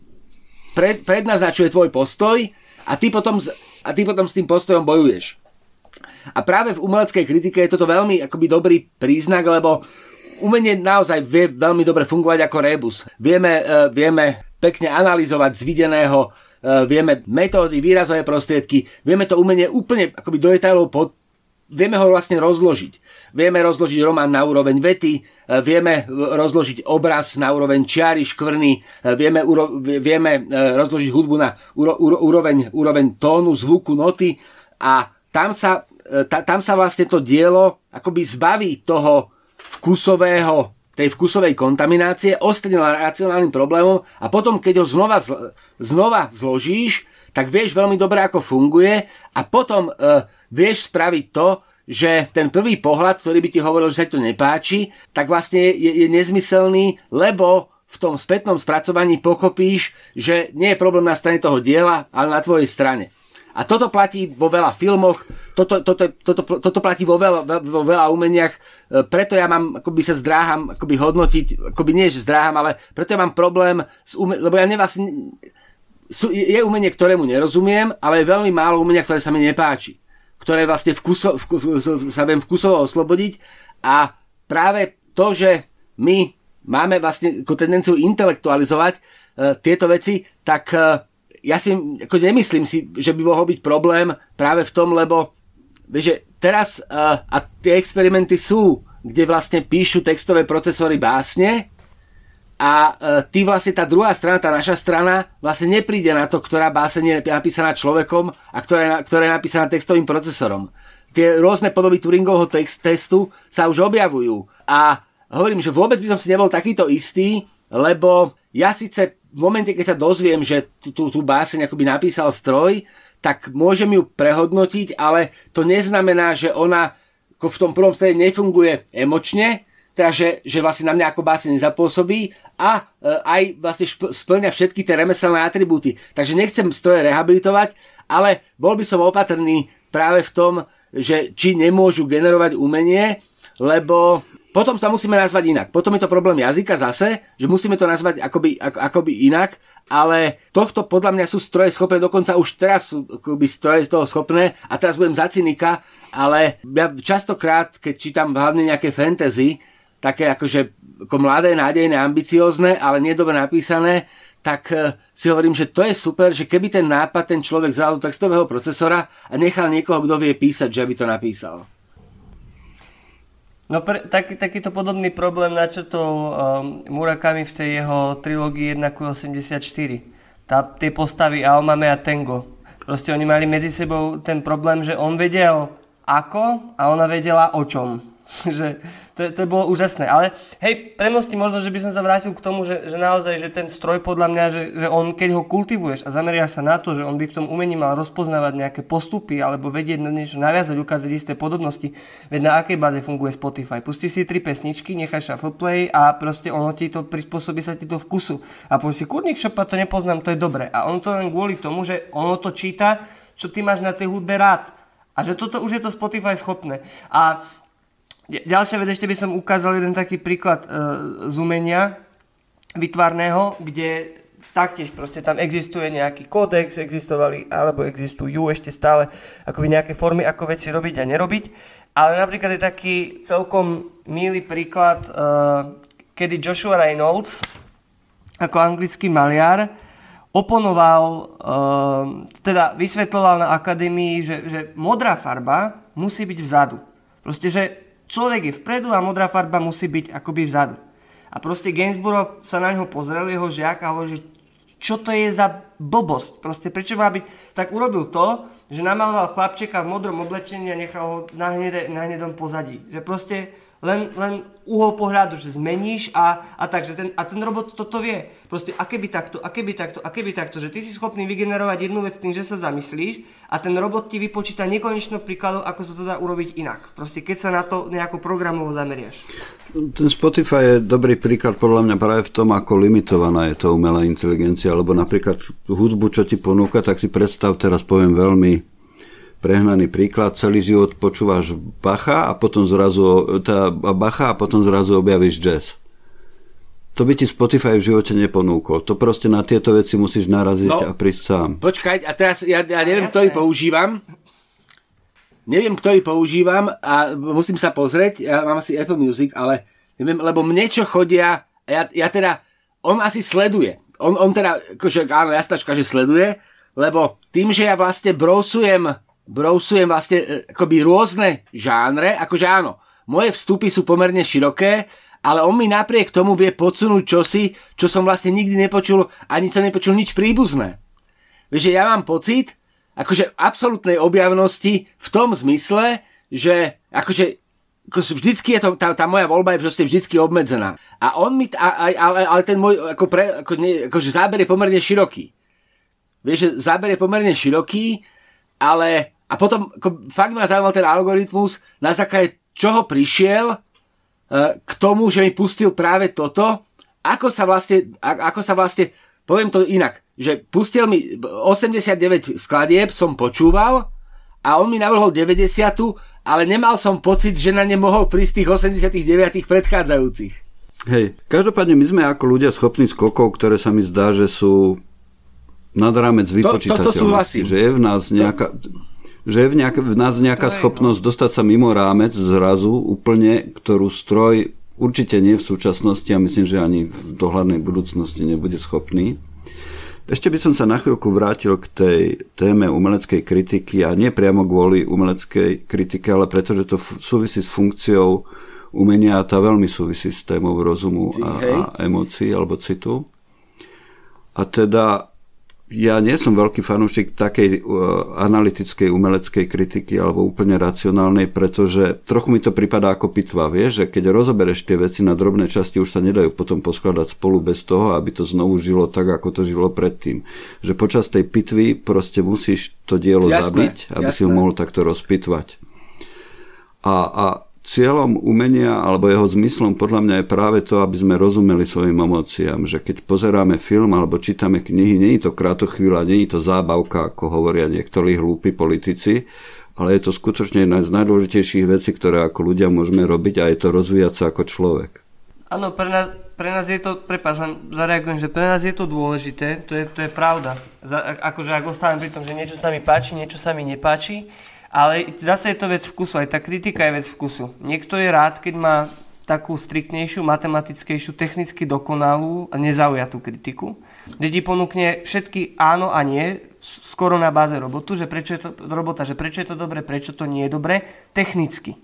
pred, prednaznačuje tvoj postoj a ty potom, a ty potom s tým postojom bojuješ. A práve v umeleckej kritike je toto veľmi akoby dobrý príznak, lebo umenie naozaj vie veľmi dobre fungovať ako rebus. Vieme, vieme pekne analyzovať z videného, vieme metódy, výrazové prostriedky, vieme to umenie úplne akoby do detailov pod, vieme ho vlastne rozložiť. Vieme rozložiť román na úroveň vety, e, vieme rozložiť obraz na úroveň čiary, škvrny, e, vieme, uro, vieme e, rozložiť hudbu na úro, úroveň, úroveň tónu, zvuku, noty a tam sa, ta, tam sa vlastne to dielo akoby zbaví toho vkusového tej vkusovej kontaminácie, ostane racionálnym problémom a potom, keď ho znova, znova zložíš, tak vieš veľmi dobre, ako funguje a potom uh, vieš spraviť to, že ten prvý pohľad, ktorý by ti hovoril, že sa to nepáči, tak vlastne je, je nezmyselný, lebo v tom spätnom spracovaní pochopíš, že nie je problém na strane toho diela, ale na tvojej strane. A toto platí vo veľa filmoch, toto, toto, toto, toto platí vo veľa, vo veľa umeniach, e, preto ja mám, akoby sa zdráham akoby hodnotiť, akoby nie, že zdráham, ale preto ja mám problém, s ume- lebo ja nevlastne, je umenie, ktorému nerozumiem, ale je veľmi málo umenia, ktoré sa mi nepáči. Ktoré vlastne vkuso, vku, sa viem vkusovo oslobodiť. A práve to, že my máme vlastne tendenciu intelektualizovať e, tieto veci, tak e, ja si ako nemyslím si, že by mohol byť problém práve v tom, lebo že teraz e, a tie experimenty sú, kde vlastne píšu textové procesory básne a e, ty vlastne tá druhá strana, tá naša strana vlastne nepríde na to, ktorá báseň je napísaná človekom a ktorá je, ktorá je napísaná textovým procesorom. Tie rôzne podoby Turingovho text, testu sa už objavujú a hovorím, že vôbec by som si nebol takýto istý, lebo ja síce v momente, keď sa dozviem, že tú, báseň akoby napísal stroj, tak môžem ju prehodnotiť, ale to neznamená, že ona v tom prvom stade nefunguje emočne, teda že, že vlastne na mňa ako báseň nezapôsobí a e, aj vlastne šp- splňa všetky tie remeselné atribúty. Takže nechcem stroje rehabilitovať, ale bol by som opatrný práve v tom, že či nemôžu generovať umenie, lebo potom sa musíme nazvať inak. Potom je to problém jazyka zase, že musíme to nazvať akoby, ako, akoby inak, ale tohto podľa mňa sú stroje schopné, dokonca už teraz sú akoby stroje z toho schopné a teraz budem za cynika, ale ja častokrát, keď čítam hlavne nejaké fantasy, také akože ako mladé, nádejné, ambiciozne, ale nedobre napísané, tak e, si hovorím, že to je super, že keby ten nápad ten človek vzal do textového procesora a nechal niekoho, kto vie písať, že by to napísal. No pre, taký, takýto podobný problém načrtol um, Murakami v tej jeho trilógii 1.84. Tá, tie postavy Aomame a Tengo. Proste oni mali medzi sebou ten problém, že on vedel ako a ona vedela o čom. že to, to bolo úžasné. Ale hej, premosti možno, že by som sa vrátil k tomu, že, že naozaj, že ten stroj podľa mňa, že, že on, keď ho kultivuješ a zameriaš sa na to, že on by v tom umení mal rozpoznávať nejaké postupy alebo vedieť na niečo naviazať, ukázať isté podobnosti, veď na akej báze funguje Spotify. Pustíš si tri pesničky, necháš shuffle play a proste ono ti to prispôsobí sa ti to vkusu. A povieš si, kurník šopa, to nepoznám, to je dobre. A on to len kvôli tomu, že ono to číta, čo ty máš na tej hudbe rád. A že toto už je to Spotify schopné. A Ďalšia vec, ešte by som ukázal jeden taký príklad uh, z umenia vytvarného, kde taktiež proste tam existuje nejaký kódex, existovali, alebo existujú ešte stále akoby nejaké formy, ako veci robiť a nerobiť. Ale napríklad je taký celkom milý príklad, uh, kedy Joshua Reynolds ako anglický maliar oponoval, uh, teda vysvetloval na akadémii, že, že modrá farba musí byť vzadu. Proste, že človek je vpredu a modrá farba musí byť akoby vzadu. A proste Gainsborough sa na ňo pozrel, jeho žiak a hovoril, že čo to je za blbosť. Proste prečo má byť... Tak urobil to, že namaloval chlapčeka v modrom oblečení a nechal ho na, hnede, na hnedom pozadí. Že proste len, len uhol pohľadu, že zmeníš a, a tak, že ten, a ten robot toto vie. Proste aké by takto, aké by takto, aké by takto, že ty si schopný vygenerovať jednu vec tým, že sa zamyslíš a ten robot ti vypočíta nekonečno príkladov, ako sa to dá urobiť inak. Proste keď sa na to nejako programovo zameriaš. Ten Spotify je dobrý príklad podľa mňa práve v tom, ako limitovaná je to umelá inteligencia, lebo napríklad hudbu, čo ti ponúka, tak si predstav, teraz poviem veľmi prehnaný príklad, celý život počúvaš Bacha a potom zrazu, tá Bacha a potom zrazu objavíš jazz. To by ti Spotify v živote neponúkol. To proste na tieto veci musíš naraziť no, a prísť sám. Počkaj, a teraz ja, ja neviem, ktorý používam. Neviem, ktorý používam a musím sa pozrieť. Ja mám asi Apple Music, ale neviem, lebo mne čo chodia, ja, ja teda, on asi sleduje. On, on teda, akože áno, jasnačka, že sleduje, lebo tým, že ja vlastne brousujem brousujem vlastne e, akoby rôzne žánre, akože áno, moje vstupy sú pomerne široké, ale on mi napriek tomu vie podsunúť čosi, čo som vlastne nikdy nepočul, ani som nepočul nič príbuzné. Vieš, ja mám pocit, akože absolútnej objavnosti v tom zmysle, že akože ako vždycky je to, tá, tá moja voľba je proste vždycky obmedzená. A on mi, a, ale, ale ten môj ako pre, ako ne, akože záber je pomerne široký. Vieš, že záber je pomerne široký, ale a potom ako, fakt ma zaujímal ten algoritmus, na základe čoho prišiel e, k tomu, že mi pustil práve toto, ako sa vlastne, ako sa vlastne, poviem to inak, že pustil mi 89 skladieb, som počúval a on mi navrhol 90 ale nemal som pocit, že na ne mohol prísť tých 89 predchádzajúcich. Hej, každopádne my sme ako ľudia schopní skokov, ktoré sa mi zdá, že sú nad rámec vypočítateľnosti. To, že je v nás nejaká... To že je v, nejak, v nás nejaká schopnosť dostať sa mimo rámec zrazu úplne, ktorú stroj určite nie v súčasnosti a myslím, že ani v dohľadnej budúcnosti nebude schopný. Ešte by som sa na chvíľku vrátil k tej téme umeleckej kritiky a nie priamo kvôli umeleckej kritike, ale pretože to súvisí s funkciou umenia a tá veľmi súvisí s témou rozumu a, a emócií alebo citu. A teda ja nie som veľký fanúšik takej uh, analytickej umeleckej kritiky alebo úplne racionálnej, pretože trochu mi to pripadá ako pitva, vieš, že keď rozobereš tie veci na drobné časti, už sa nedajú potom poskladať spolu bez toho, aby to znovu žilo tak, ako to žilo predtým. Že počas tej pitvy proste musíš to dielo jasné, zabiť, aby jasné. si ho mohol takto rozpitvať. A, a cieľom umenia alebo jeho zmyslom podľa mňa je práve to, aby sme rozumeli svojim emóciám, že keď pozeráme film alebo čítame knihy, nie je to krátochvíľa, nie je to zábavka, ako hovoria niektorí hlúpi politici, ale je to skutočne jedna z najdôležitejších vecí, ktoré ako ľudia môžeme robiť a je to rozvíjať sa ako človek. Áno, pre nás, pre nás je to, prepáč, len zareagujem, že pre nás je to dôležité, to je, to je pravda. Za, akože ak ostávam pri tom, že niečo sa mi páči, niečo sa mi nepáči, ale zase je to vec vkusu, aj tá kritika je vec vkusu. Niekto je rád, keď má takú striktnejšiu, matematickejšiu, technicky dokonalú a nezaujatú kritiku, kde ti ponúkne všetky áno a nie, skoro na báze robotu, že prečo je to, robota, že prečo je to dobre, prečo to nie je dobre, technicky.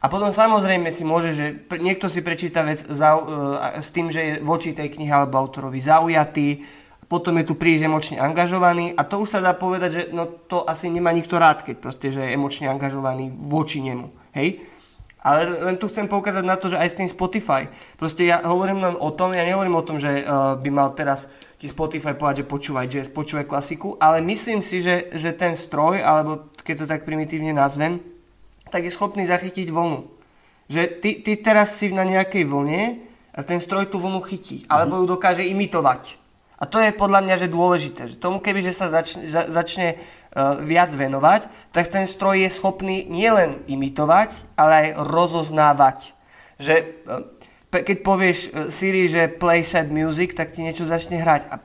A potom samozrejme si môže, že niekto si prečíta vec za, uh, s tým, že je voči tej knihe alebo autorovi zaujatý, potom je tu príliš emočne angažovaný a to už sa dá povedať, že no to asi nemá nikto rád, keď proste, že je emočne angažovaný voči nemu, hej? Ale len tu chcem poukázať na to, že aj s tým Spotify. Proste ja hovorím len o tom, ja nehovorím o tom, že uh, by mal teraz ti Spotify povedať, že počúvaj jazz, počúvaj klasiku, ale myslím si, že, že ten stroj, alebo keď to tak primitívne nazvem, tak je schopný zachytiť vlnu. Že ty, ty teraz si na nejakej vlne a ten stroj tú vlnu chytí, alebo ju dokáže imitovať. A to je podľa mňa že dôležité. Že tomu keby že sa začne, za, začne uh, viac venovať, tak ten stroj je schopný nielen imitovať, ale aj rozoznávať. Že uh, keď povieš uh, Siri, že play sad music, tak ti niečo začne hrať. A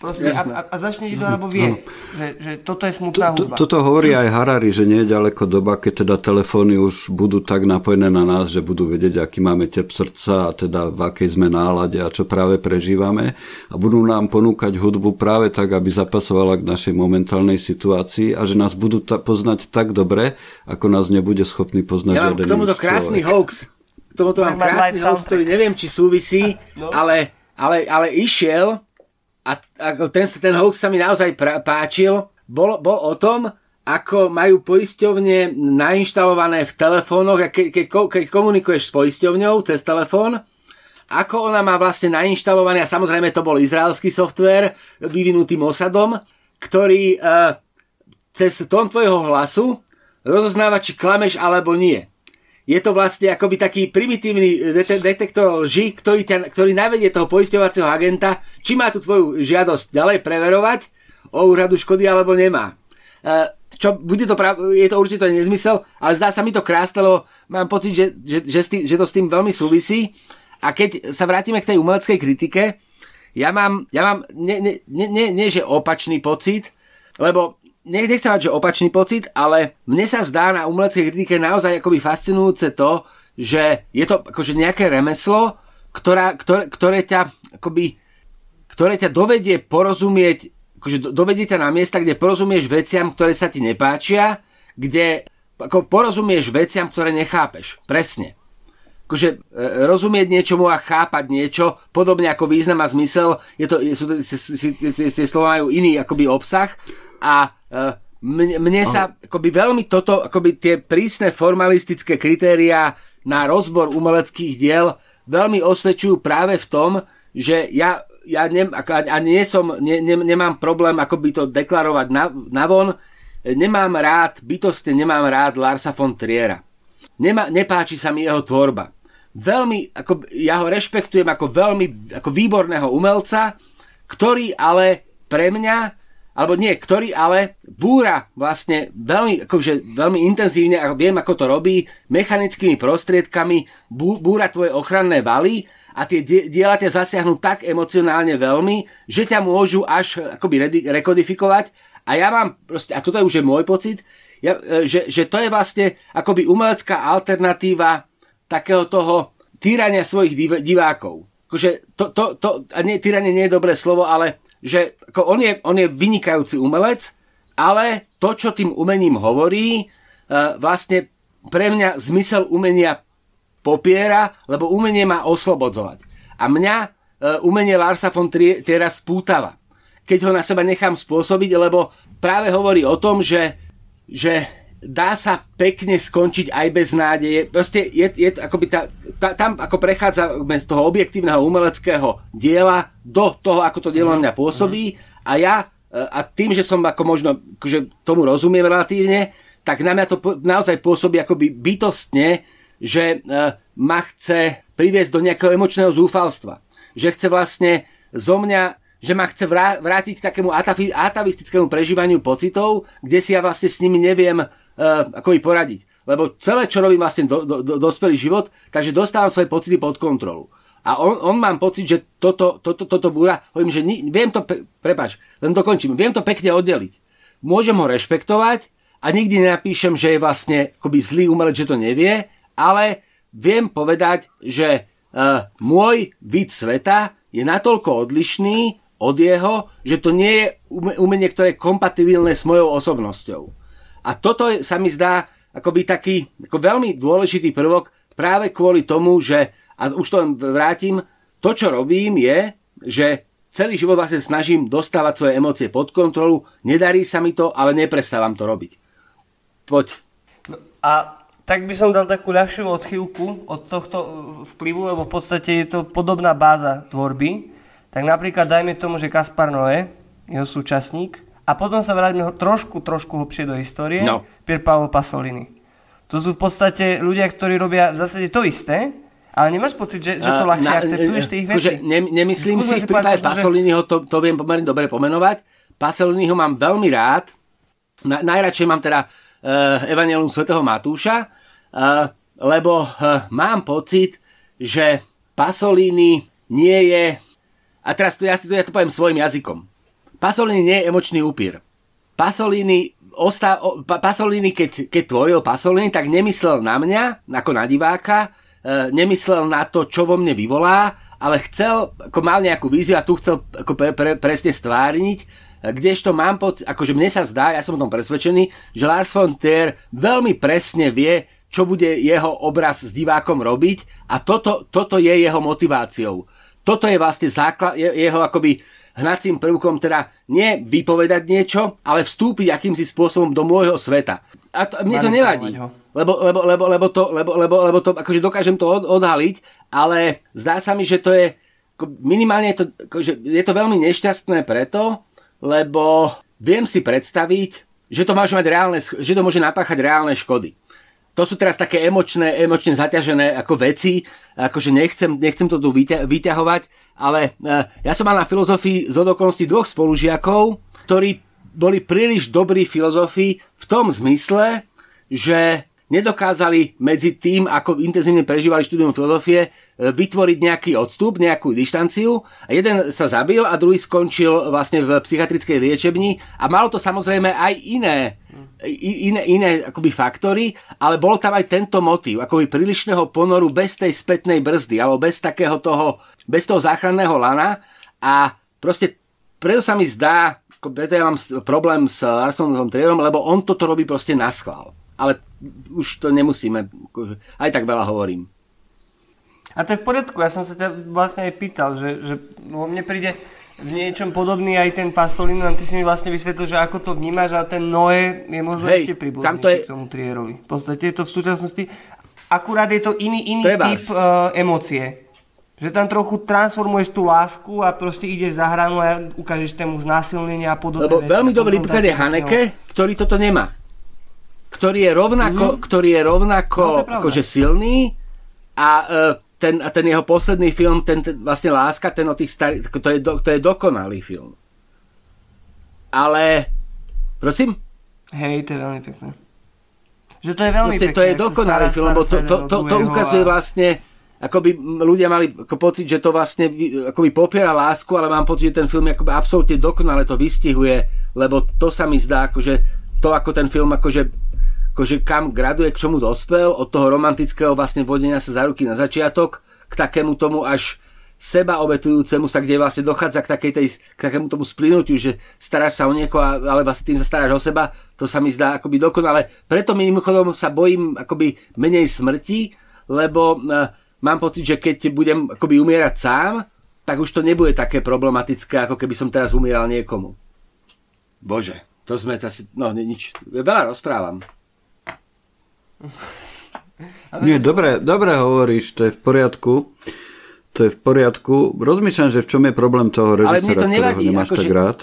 Proste, a, a, začne ti to, alebo vie, že, že toto je smutná hudba. Toto hovorí aj Harari, že nie je ďaleko doba, keď teda telefóny už budú tak napojené na nás, že budú vedieť, aký máme tep srdca a teda v akej sme nálade a čo práve prežívame a budú nám ponúkať hudbu práve tak, aby zapasovala k našej momentálnej situácii a že nás budú ta- poznať tak dobre, ako nás nebude schopný poznať ja mám k tomuto krásny hoax. K tomuto mám krásny hoax, ktorý neviem, či súvisí, no. ale, ale, ale išiel a, a ten, ten hoax sa mi naozaj pra, páčil, bol, bol o tom, ako majú poisťovne nainštalované v telefónoch, a ke, ke, keď komunikuješ s poisťovňou cez telefón, ako ona má vlastne nainštalovaný, a samozrejme to bol izraelský software vyvinutý Mossadom, ktorý e, cez tón tvojho hlasu rozoznáva, či klameš alebo nie je to vlastne akoby taký primitívny detektor lži, ktorý, ťa, ktorý navedie toho poisťovacieho agenta, či má tú tvoju žiadosť ďalej preverovať o úradu škody alebo nemá. E, čo, bude to prav, je to určite nezmysel, ale zdá sa mi to krásne, lebo mám pocit, že, že, že, tým, že to s tým veľmi súvisí. A keď sa vrátime k tej umeleckej kritike, ja mám, ja mám nie, nie, nie, nie, že opačný pocit, lebo nechcem mať, že opačný pocit, ale mne sa zdá na umeleckej kritike naozaj akoby fascinujúce to, že je to akože nejaké remeslo, ktorá, ktoré, ktoré ťa akoby, ktoré ťa dovedie porozumieť, akože dovedie ťa na miesta, kde porozumieš veciam, ktoré sa ti nepáčia, kde ako porozumieš veciam, ktoré nechápeš. Presne. Akože e, rozumieť niečomu a chápať niečo, podobne ako význam a zmysel, je to, sú, tie slova majú iný akoby obsah a mne, mne sa akoby veľmi toto, akoby tie prísne formalistické kritériá na rozbor umeleckých diel veľmi osvedčujú práve v tom, že ja, ja ne, a nie som, ne, ne, nemám problém akoby to deklarovať na, navon, nemám rád, bytostne nemám rád Larsa von Triera. Nemá, nepáči sa mi jeho tvorba. Veľmi, ako, ja ho rešpektujem ako veľmi ako výborného umelca, ktorý ale pre mňa alebo nie, ktorý ale búra vlastne veľmi, akože veľmi intenzívne, ako viem, ako to robí, mechanickými prostriedkami, bú, búra tvoje ochranné valy a tie diela ťa zasiahnu tak emocionálne veľmi, že ťa môžu až akoby rekodifikovať a ja mám proste, a toto je už je môj pocit, ja, e, že, že to je vlastne akoby umelecká alternatíva takého toho týrania svojich div, divákov. Akože to, to, to, a nie, týranie nie je dobré slovo, ale že ako on, je, on je vynikajúci umelec, ale to, čo tým umením hovorí, e, vlastne pre mňa zmysel umenia popiera, lebo umenie má oslobodzovať. A mňa e, umenie Larsa von Triera spútava, keď ho na seba nechám spôsobiť, lebo práve hovorí o tom, že, že dá sa pekne skončiť aj bez nádeje. Proste je, je akoby tá, tá, tam ako prechádza z toho objektívneho umeleckého diela do toho, ako to dielo na mňa pôsobí a ja e, a tým, že som ako možno že tomu rozumiem relatívne, tak na mňa to naozaj pôsobí akoby bytostne, že e, ma chce priviesť do nejakého emočného zúfalstva. Že chce vlastne zo mňa že ma chce vrátiť k takému atavistickému prežívaniu pocitov, kde si ja vlastne s nimi neviem ako mi poradiť. Lebo celé, čo robím vlastne do, do, do, dospelý život, takže dostávam svoje pocity pod kontrolu. A on, on mám pocit, že toto, toto, toto búra, hovorím, že ni, viem to, pe, prepač, len dokončím, viem to pekne oddeliť. Môžem ho rešpektovať a nikdy nenapíšem, že je vlastne akoby zlý umelec, že to nevie, ale viem povedať, že uh, môj vid sveta je natoľko odlišný od jeho, že to nie je umenie, ktoré je kompatibilné s mojou osobnosťou. A toto sa mi zdá akoby taký ako veľmi dôležitý prvok práve kvôli tomu, že, a už to vrátim, to, čo robím je, že celý život vlastne snažím dostávať svoje emócie pod kontrolu, nedarí sa mi to, ale neprestávam to robiť. Poď. No a tak by som dal takú ľahšiu odchýlku od tohto vplyvu, lebo v podstate je to podobná báza tvorby. Tak napríklad dajme tomu, že Kaspar Noé, jeho súčasník, a potom sa vráťme trošku, trošku hlbšie do histórie, no. Pier Paolo Pasolini. To sú v podstate ľudia, ktorí robia v zásade to isté, ale nemáš pocit, že, že to ľahšie akceptuješ tých vecí? Akože ne, nemyslím Skúsme si, v prípade Pasoliniho, to, to viem pomerne dobre pomenovať. Pasoliniho mám veľmi rád. Na, najradšej mám teda uh, Evangelium svätého Matúša, uh, lebo uh, mám pocit, že Pasolini nie je... A teraz to, ja, to, ja to poviem svojim jazykom. Pasolini nie je emočný upír. Pasolini, osta, pa, Pasolini keď, keď tvoril Pasolini, tak nemyslel na mňa, ako na diváka, e, nemyslel na to, čo vo mne vyvolá, ale chcel, ako mal nejakú víziu a tu chcel ako pre, pre, presne stvárniť, e, kdežto mám pocit, akože mne sa zdá, ja som o tom presvedčený, že Lars von Trier veľmi presne vie, čo bude jeho obraz s divákom robiť a toto, toto je jeho motiváciou. Toto je vlastne základ, jeho akoby hnacím prvkom teda nie vypovedať niečo, ale vstúpiť akýmsi spôsobom do môjho sveta. A to, mne to nevadí. Lebo, lebo, lebo, lebo, to, lebo, lebo, lebo to, akože dokážem to od, odhaliť, ale zdá sa mi, že to je, minimálne je to, akože je to veľmi nešťastné preto, lebo viem si predstaviť, že to môže, mať reálne, že to môže napáchať reálne škody to sú teraz také emočné, emočne zaťažené ako veci, akože nechcem, nechcem to tu vyťahovať, ale e, ja som mal na filozofii z odokolností dvoch spolužiakov, ktorí boli príliš dobrí filozofi v tom zmysle, že nedokázali medzi tým, ako intenzívne prežívali štúdium filozofie, e, vytvoriť nejaký odstup, nejakú dištanciu. A jeden sa zabil a druhý skončil vlastne v psychiatrickej liečebni a malo to samozrejme aj iné iné, iné akoby faktory, ale bol tam aj tento motív, akoby prílišného ponoru bez tej spätnej brzdy, alebo bez takého toho, bez toho záchranného lana a proste preto sa mi zdá, preto ja mám problém s Arsonom Trierom, lebo on toto robí proste na schvál. Ale už to nemusíme, aj tak veľa hovorím. A to je v poriadku, ja som sa ťa vlastne aj pýtal, že, že no, mne príde, v niečom podobný aj ten Pasolino, ty si mi vlastne vysvetlil, že ako to vnímaš a ten Noé je možno Hej, ešte približnejší je... k tomu Trierovi. V podstate je to v súčasnosti, akurát je to iný, iný typ uh, emócie. Že tam trochu transformuješ tú lásku a proste ideš za hranu a ukážeš tému znásilnenia a podobne Lebo veci, veľmi dobrý príklad je Haneke, ktorý toto nemá. Ktorý je rovnako, mm-hmm. ktorý je rovnako no, akože silný a uh, ten, a ten jeho posledný film, ten, ten vlastne Láska, ten o tých starých, to je, do, to je dokonalý film. Ale, prosím? Hej, to je veľmi pekné. Že to je veľmi Proste, pekné. To je dokonalý film, lebo to, to, to, to ukazuje vlastne, ako by ľudia mali ako pocit, že to vlastne akoby popiera lásku, ale mám pocit, že ten film akoby absolútne dokonale to vystihuje, lebo to sa mi zdá, akože to, ako ten film akože akože kam graduje, k čomu dospel, od toho romantického vlastne vodenia sa za ruky na začiatok, k takému tomu až seba obetujúcemu sa, kde vlastne dochádza k, takej tej, k takému tomu splinutiu, že staráš sa o niekoho, ale vlastne tým sa staráš o seba, to sa mi zdá akoby dokonale. Preto mimochodom sa bojím akoby menej smrti, lebo uh, mám pocit, že keď budem akoby umierať sám, tak už to nebude také problematické, ako keby som teraz umieral niekomu. Bože, to sme asi, no nič, veľa rozprávam. Nie, dobre, dobre hovoríš, to je v poriadku. To je v poriadku. Rozmýšľam, že v čom je problém toho režisera, ktorého nemáš ako tak rád.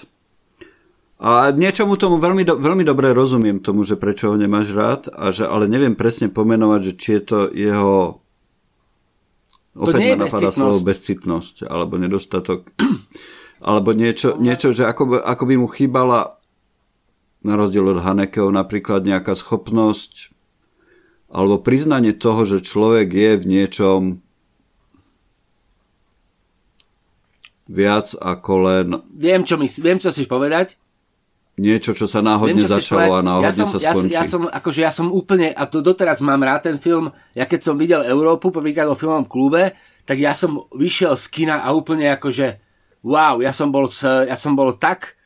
A niečomu tomu veľmi, do, veľmi dobre rozumiem tomu, že prečo ho nemáš rád, a že, ale neviem presne pomenovať, že či je to jeho to opäť ma napadá slovo bezcitnosť, alebo nedostatok, alebo niečo, niečo že ako, ako by mu chýbala na rozdiel od Hanekeho napríklad nejaká schopnosť alebo priznanie toho, že človek je v niečom viac ako len... Viem, čo, mysl, viem, čo chceš povedať. Niečo, čo sa náhodne Viem, začalo a náhodne ja som, sa skončí. Ja, ja, som, akože ja som úplne, a to doteraz mám rád ten film, ja keď som videl Európu, prvýkrát vo filmovom klube, tak ja som vyšiel z kina a úplne akože wow, ja som bol, ja som bol tak,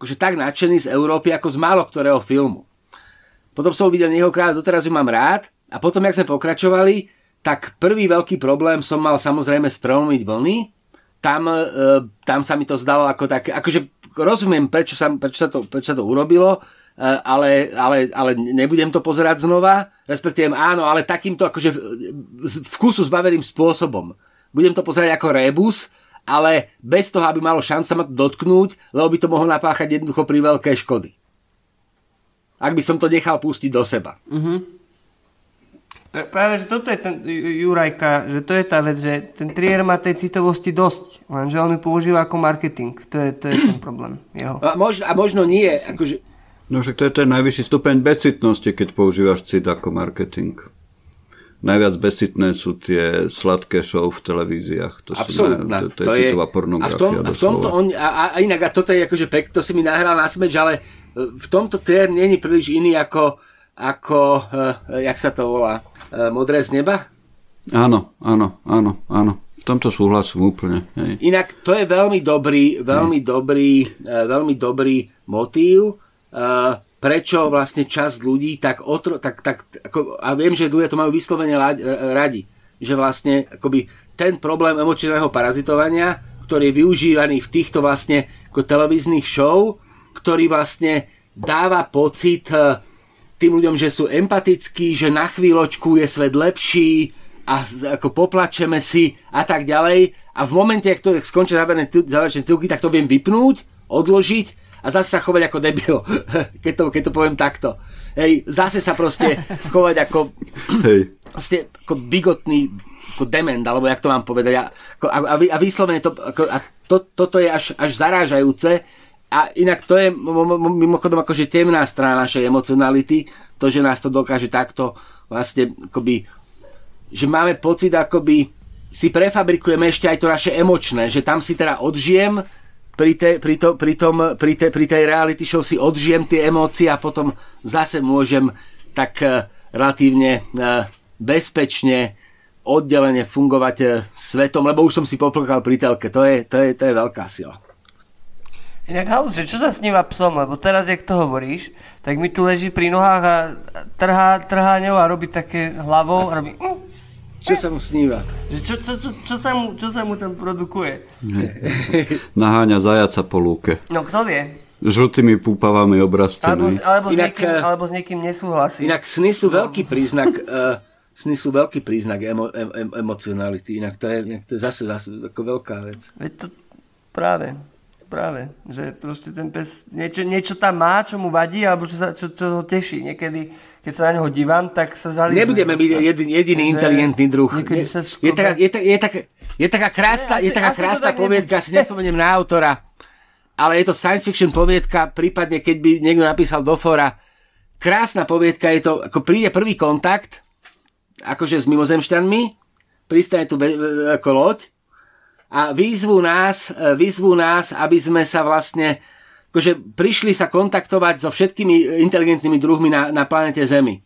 akože tak nadšený z Európy ako z málo ktorého filmu. Potom som ho videl niekoľkokrát, doteraz ju mám rád. A potom, jak sme pokračovali, tak prvý veľký problém som mal samozrejme sprelomiť vlny. Tam, e, tam sa mi to zdalo ako také, akože rozumiem, prečo sa, prečo sa, to, prečo sa to urobilo. E, ale, ale, ale nebudem to pozerať znova, respektíve áno, ale takýmto akože vkusu zbaveným spôsobom. Budem to pozerať ako rebus, ale bez toho, aby malo šanca ma to dotknúť, lebo by to mohlo napáchať jednoducho pri veľké škody. Ak by som to nechal pustiť do seba. Uh-huh. Práve, že toto je ten Jurajka, že to je tá vec, že ten Trier má tej citovosti dosť, lenže on ju používa ako marketing. To je, to je ten problém jeho. A možno, a možno nie. Akože... No však to je ten najvyšší stupeň bezcitnosti, keď používaš cit ako marketing. Najviac bezcitné sú tie sladké show v televíziách. To, Absolutná. to, to, je to citová pornografia. A v, tom, a v tomto on, a, a inak, a toto je akože pek, to si mi nahral na smeč, ale v tomto nie je príliš iný ako, ako uh, jak sa to volá, uh, modré z neba? Áno, áno, áno, áno. V tomto súhlasím úplne. Hej. Inak to je veľmi dobrý, veľmi dobrý, uh, veľmi dobrý motív. Prečo vlastne časť ľudí tak, otro, tak, tak ako, a viem, že ľudia to majú vyslovene radi, že vlastne akoby ten problém emočného parazitovania, ktorý je využívaný v týchto vlastne ako televíznych show, ktorý vlastne dáva pocit e, tým ľuďom, že sú empatickí, že na chvíľočku je svet lepší a ako poplačeme si a tak ďalej. A v momente, ak to skončia záverečné tilky, tak to viem vypnúť, odložiť a zase sa chovať ako debil, keď to, keď to poviem takto. Hej, zase sa proste chovať ako, Hej. Proste, ako bigotný ako dement, alebo jak to mám povedať. A, a, a vyslovene to, ako, a to, toto je až, až zarážajúce. A inak to je mimochodom akože temná strana našej emocionality, to, že nás to dokáže takto vlastne akoby, že máme pocit akoby si prefabrikujeme ešte aj to naše emočné, že tam si teda odžijem pri, te, pri, to, pri, tom, pri, te, pri tej reality show si odžijem tie emócie a potom zase môžem tak uh, relatívne uh, bezpečne oddelenie fungovať uh, svetom, lebo už som si poplkal pri telke. To je, to je, to je veľká sila. Inak Haus, že čo sa sníva psom, lebo teraz, jak to hovoríš, tak mi tu leží pri nohách a trhá, trhá ňou a robí také hlavou a robí... Mm, čo sa mu sníva? Čo, čo, čo, čo, sa mu, čo sa mu tam produkuje? Naháňa zajaca po lúke. No kto vie? Žltými púpavami obrastený. Alebo, alebo, inak, s niekým, eh, alebo s niekým nesúhlasí. Inak sny sú veľký príznak uh, sny sú veľký príznak emo, em, em, emocionality. Inak to je, inak to je zase, zase ako veľká vec. Veď to práve práve, že proste ten pes niečo, niečo tam má, čo mu vadí, alebo čo, sa, čo, čo ho teší. Niekedy, keď sa na neho dívam, tak sa zalizuje. Nebudeme byť jedin, jediný inteligentný druh. Je, je, taká, je, je, taká, je taká krásna, ne, asi, je taká krásna poviedka, si nespomeniem na autora, ale je to science fiction poviedka, prípadne keď by niekto napísal do fora. Krásna poviedka je to, ako príde prvý kontakt, akože s mimozemšťanmi, pristane tu ako loď a výzvu nás, e, výzvu nás, aby sme sa vlastne akože prišli sa kontaktovať so všetkými inteligentnými druhmi na, na planete Zemi.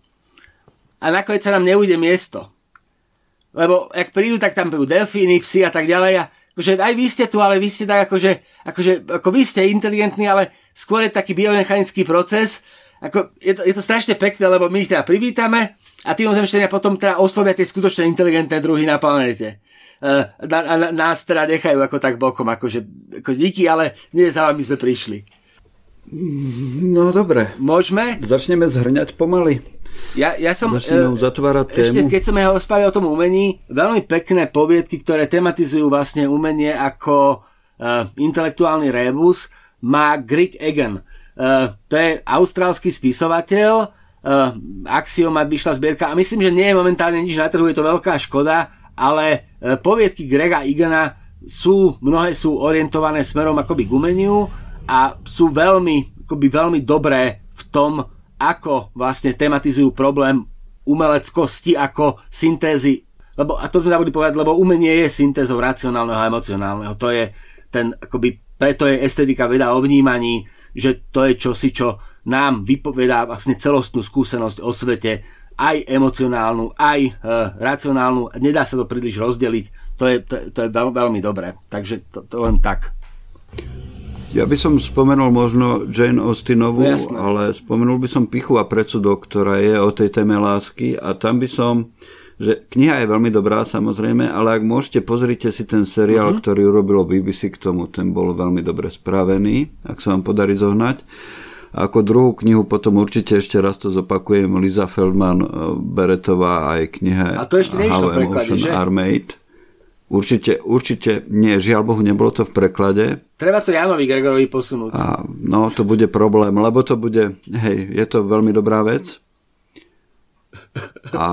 A nakoniec sa nám neujde miesto. Lebo ak prídu, tak tam prídu delfíny, psi a tak ďalej. A akože aj vy ste tu, ale vy ste tak akože, akože ako vy ste inteligentní, ale skôr je taký biomechanický proces. Ako, je, to, je to strašne pekné, lebo my ich teda privítame a tí zemštenia potom teda oslovia tie skutočne inteligentné druhy na planete. Eh, na, na, nás teda nechajú ako tak bokom, akože ako díky, ale nie za vami sme prišli. No dobre. Môžeme? Začneme zhrňať pomaly. Ja, ja som, Začneme uh, uzatvárať tému. Ešte keď ho rozprávali o tom umení, veľmi pekné poviedky, ktoré tematizujú vlastne umenie ako uh, intelektuálny rebus, má Greg Egan. Uh, to je austrálsky spisovateľ, uh, Axiomat vyšla zbierka a myslím, že nie je momentálne nič na trhu, je to veľká škoda ale e, poviedky Grega Igana sú, mnohé sú orientované smerom akoby k umeniu a sú veľmi, akoby veľmi dobré v tom, ako vlastne tematizujú problém umeleckosti ako syntézy lebo, a to sme zabudli povedať, lebo umenie je syntézou racionálneho a emocionálneho. To je ten, akoby, preto je estetika veda o vnímaní, že to je čosi, čo nám vypovedá vlastne celostnú skúsenosť o svete aj emocionálnu, aj e, racionálnu. Nedá sa to príliš rozdeliť. To je, to, to je veľ, veľmi dobré. Takže to, to len tak. Ja by som spomenul možno Jane Austenovú, no, ale spomenul by som Pichu a predsudok, ktorá je o tej téme lásky a tam by som, že kniha je veľmi dobrá samozrejme, ale ak môžete, pozrite si ten seriál, uh-huh. ktorý urobilo BBC k tomu, ten bol veľmi dobre spravený, ak sa vám podarí zohnať. A ako druhú knihu potom určite ešte raz to zopakujem Liza Feldman e, Beretová aj kniha A to ešte nevyšlo v preklade, že? Armade. Určite, určite nie, žiaľ Bohu, nebolo to v preklade. Treba to Janovi Gregorovi posunúť. A, no, to bude problém, lebo to bude, hej, je to veľmi dobrá vec. A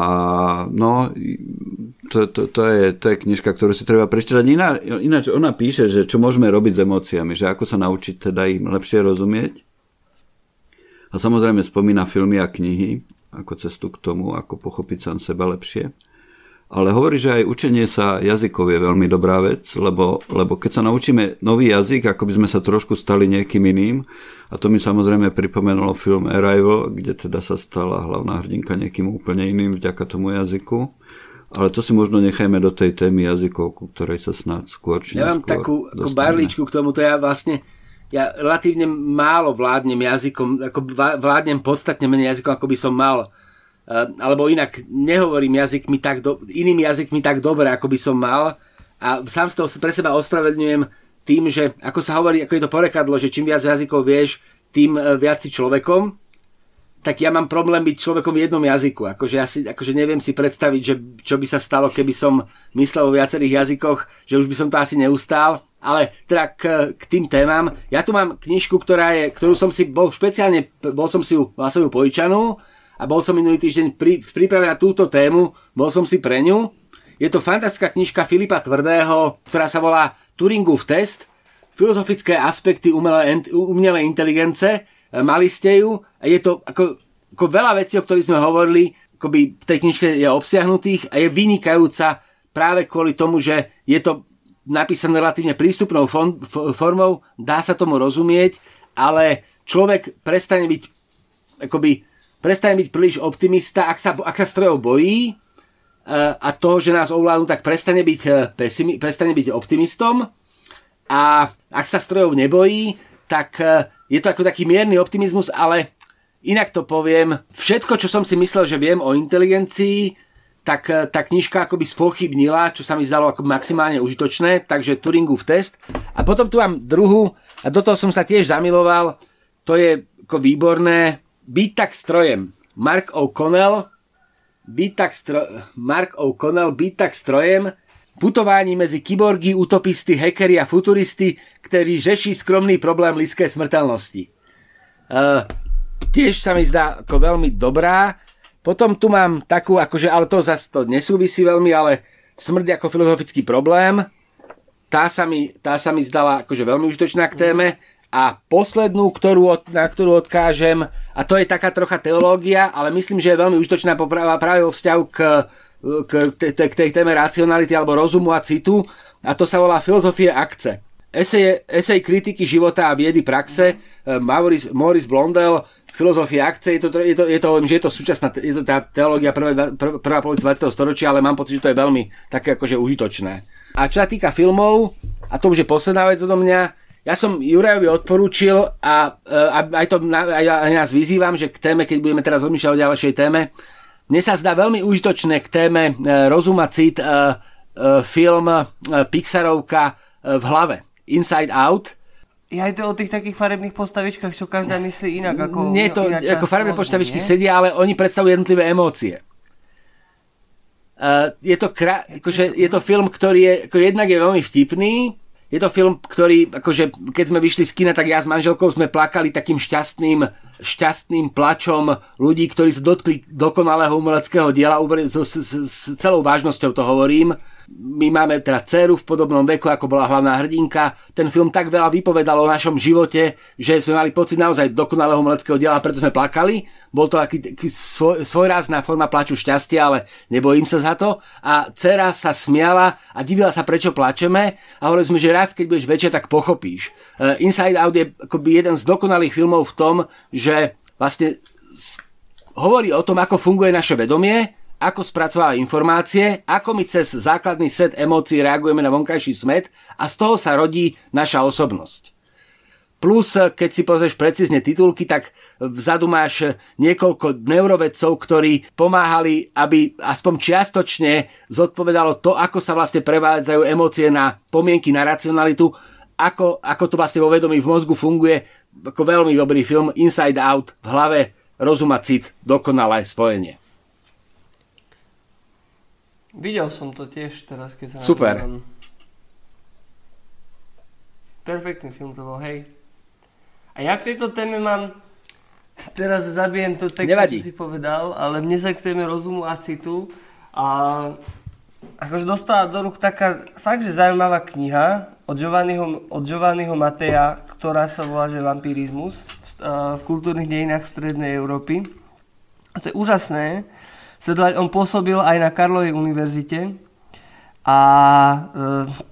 no, to, to, to, je, to je knižka, ktorú si treba prečítať. Iná, ináč ona píše, že čo môžeme robiť s emóciami, že ako sa naučiť teda im lepšie rozumieť. A samozrejme spomína filmy a knihy ako cestu k tomu, ako pochopiť sám seba lepšie. Ale hovorí, že aj učenie sa jazykov je veľmi dobrá vec, lebo, lebo keď sa naučíme nový jazyk, ako by sme sa trošku stali niekým iným, a to mi samozrejme pripomenulo film Arrival, kde teda sa stala hlavná hrdinka niekým úplne iným vďaka tomu jazyku. Ale to si možno nechajme do tej témy jazykov, ku ktorej sa snad skôr či Ja mám takú barličku k to ja vlastne ja relatívne málo vládnem jazykom, ako vládnem podstatne menej jazykom, ako by som mal Ehm, alebo inak nehovorím jazykmi tak do, inými jazykmi tak dobre, ako by som mal a sám z toho pre seba ospravedňujem tým, že ako sa hovorí, ako je to porekadlo, že čím viac jazykov vieš, tým e, viac si človekom, tak ja mám problém byť človekom v jednom jazyku. Akože, ja si, akože neviem si predstaviť, že čo by sa stalo, keby som myslel o viacerých jazykoch, že už by som to asi neustál. Ale teda k, k tým témam. Ja tu mám knižku, ktorá je, ktorú som si bol špeciálne, bol som si ju, ju pojičanú a bol som minulý týždeň pri, v príprave na túto tému, bol som si pre ňu. Je to fantastická knižka Filipa Tvrdého, ktorá sa volá Turingov test, filozofické aspekty umelej, umelej inteligence, mali ste ju je to ako, ako veľa vecí, o ktorých sme hovorili, akoby v tej knižke je obsiahnutých a je vynikajúca práve kvôli tomu, že je to napísané relatívne prístupnou formou, dá sa tomu rozumieť, ale človek prestane byť akoby prestane byť príliš optimista, ak sa, ak sa strojov bojí e, a to, že nás ovládnu, tak prestane byť, e, pesimi, prestane byť optimistom. A ak sa strojov nebojí, tak e, je to ako taký mierny optimizmus, ale inak to poviem, všetko, čo som si myslel, že viem o inteligencii, tak tá knižka akoby spochybnila, čo sa mi zdalo ako maximálne užitočné, takže Turingov test. A potom tu mám druhú, a do toho som sa tiež zamiloval, to je ako výborné, byť tak strojem. Mark O'Connell, byť tak stro... Mark O'Connell, byť tak strojem, putování mezi kyborgy, utopisty, hackery a futuristy, kteří řeší skromný problém lidské smrteľnosti. Uh, tiež sa mi zdá ako veľmi dobrá. Potom tu mám takú, akože, ale to zase to nesúvisí veľmi, ale smrť ako filozofický problém. Tá sa mi, tá sa mi zdala akože veľmi užitočná k téme. A poslednú, ktorú, na ktorú odkážem, a to je taká trocha teológia, ale myslím, že je veľmi užitočná práve vo vzťahu k, k, k tej téme racionality alebo rozumu a citu, a to sa volá filozofie akce. Esej, esej kritiky života a viedy praxe, eh, Maurice, Maurice Blondel, filozofia akce, je to, je to, je to, že je to súčasná, je to tá teológia prvá, prvá polovica 20. storočia, ale mám pocit, že to je veľmi také akože užitočné. A čo sa týka filmov, a to už je posledná vec odo mňa, ja som Jurajovi odporúčil a, a aj, to, aj, aj nás vyzývam, že k téme, keď budeme teraz rozmýšľať o ďalšej téme, mne sa zdá veľmi užitočné k téme e, rozum a cit e, e, film Pixarovka v hlave. Inside Out. Ja je to o tých takých farebných postavičkách, čo každá myslí inak. Ako, Nie to, ako farebné postavičky nie? sedia, ale oni predstavujú jednotlivé emócie. Uh, je, to kra- akože, je to film, ktorý je, ako jednak je veľmi vtipný, je to film, ktorý, akože, keď sme vyšli z kina, tak ja s manželkou sme plakali takým šťastným, šťastným plačom ľudí, ktorí sa dotkli dokonalého umeleckého diela, s, s, s celou vážnosťou to hovorím my máme teda dceru v podobnom veku, ako bola hlavná hrdinka. Ten film tak veľa vypovedal o našom živote, že sme mali pocit naozaj dokonalého umeleckého diela, preto sme plakali. Bol to taký svoj, svojrázná forma plaču šťastia, ale nebojím sa za to. A dcera sa smiala a divila sa, prečo plačeme. A hovorili sme, že raz, keď budeš väčšia, tak pochopíš. Uh, Inside Out je akoby jeden z dokonalých filmov v tom, že vlastne hovorí o tom, ako funguje naše vedomie, ako spracováva informácie, ako my cez základný set emócií reagujeme na vonkajší smet a z toho sa rodí naša osobnosť. Plus, keď si pozrieš precízne titulky, tak vzadu máš niekoľko neurovedcov, ktorí pomáhali, aby aspoň čiastočne zodpovedalo to, ako sa vlastne prevádzajú emócie na pomienky, na racionalitu, ako, ako to vlastne vo vedomí v mozgu funguje ako veľmi dobrý film, Inside Out, v hlave rozum cit, dokonalé spojenie. Videl som to tiež teraz, keď sa Super. Na to Perfektný film to bol, hej. A ja k tejto téme mám, teraz zabijem to tak, čo si povedal, ale mne sa k téme rozumu a citu a akože dostala do rúk taká fakt, že zaujímavá kniha od Giovanniho, od Giovanniho Mateja, ktorá sa volá, že Vampirizmus v, v kultúrnych dejinách Strednej Európy. A to je úžasné. On pôsobil aj na Karlovej univerzite a e,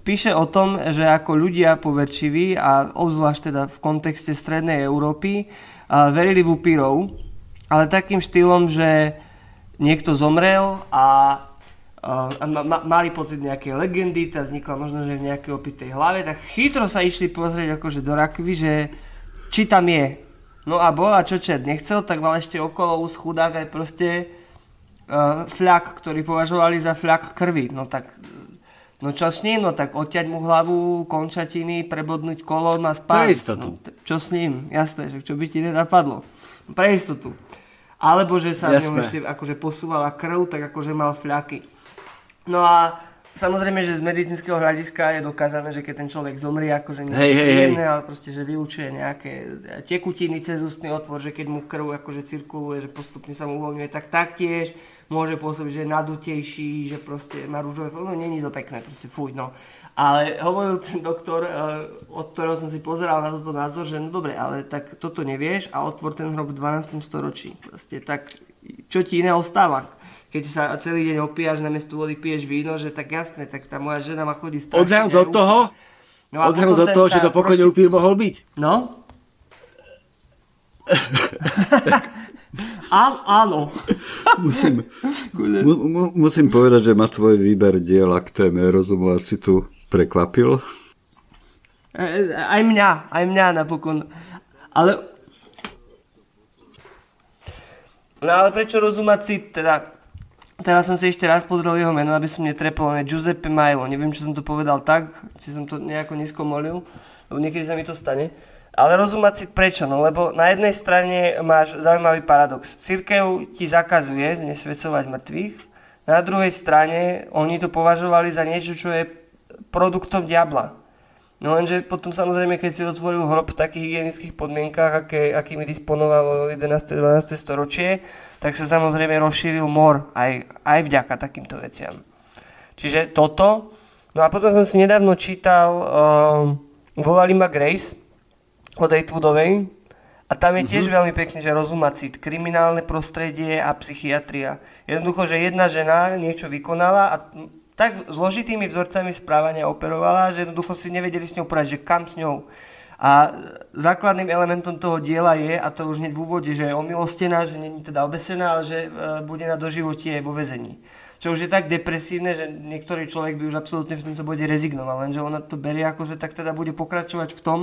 píše o tom, že ako ľudia poverčiví a obzvlášť teda v kontexte Strednej Európy a verili v upírov, ale takým štýlom, že niekto zomrel a, a ma, mali pocit nejakej legendy, tá vznikla možno, že v nejakej opitej hlave, tak chytro sa išli pozrieť akože do rakvy, že či tam je. No a bola čo čet nechcel, tak mal ešte okolo úst aj proste fľak, ktorý považovali za fľak krvi. No tak No čo s ním? No tak odťať mu hlavu, končatiny, prebodnúť kolón a spať. Pre istotu. No, čo s ním? Jasné, že čo by ti nenapadlo. Pre istotu. Alebo že sa ňom ešte akože posúvala krv, tak akože mal fľaky. No a Samozrejme, že z medicínskeho hľadiska je dokázané, že keď ten človek zomrie, akože nie je príjemné, ale proste, že vylúčuje nejaké tekutiny cez ústny otvor, že keď mu krv akože cirkuluje, že postupne sa mu uvoľňuje, tak taktiež môže pôsobiť, že je nadutejší, že proste má rúžové, no není to pekné, proste fuj, no. Ale hovoril ten doktor, eh, od ktorého som si pozeral na toto názor, že no dobre, ale tak toto nevieš a otvor ten hrob v 12. storočí. Proste tak, čo ti iné ostáva? Keď sa celý deň opíjaš, namiesto vody piješ víno, že tak jasné, tak tá moja žena ma chodí strašne. Odhľadom do toho, no odhľadom do toho, že to pokojne proti... upír mohol byť. No? Á, áno. musím, mu, mu, musím povedať, že ma tvoj výber diela k téme rozumu si tu prekvapil. E, e, aj mňa, aj mňa napokon. Ale... No ale prečo rozumať si, teda Teraz som si ešte raz pozrel jeho meno, aby som netrepol, on je Giuseppe Milo. Neviem, či som to povedal tak, či som to nejako neskomolil, lebo niekedy sa mi to stane. Ale rozumať si prečo, no lebo na jednej strane máš zaujímavý paradox. Církev ti zakazuje znesvedcovať mŕtvych, na druhej strane oni to považovali za niečo, čo je produktom diabla. No lenže potom samozrejme, keď si otvoril hrob v takých hygienických podmienkách, aké, akými disponovalo 11. 12. storočie, tak sa samozrejme rozšíril mor aj, aj vďaka takýmto veciam. Čiže toto. No a potom som si nedávno čítal uh, Volali ma Grace od Eatwoodovej a tam je tiež mm-hmm. veľmi pekne, že rozumacit, kriminálne prostredie a psychiatria. Jednoducho, že jedna žena niečo vykonala a tak zložitými vzorcami správania operovala, že jednoducho si nevedeli s ňou porať, že kam s ňou. A základným elementom toho diela je, a to už hneď v úvode, že je omilostená, že není teda obesená, ale že e, bude na doživotie vo vezení. Čo už je tak depresívne, že niektorý človek by už absolútne v tomto bode rezignoval, lenže ona to berie ako, že tak teda bude pokračovať v tom,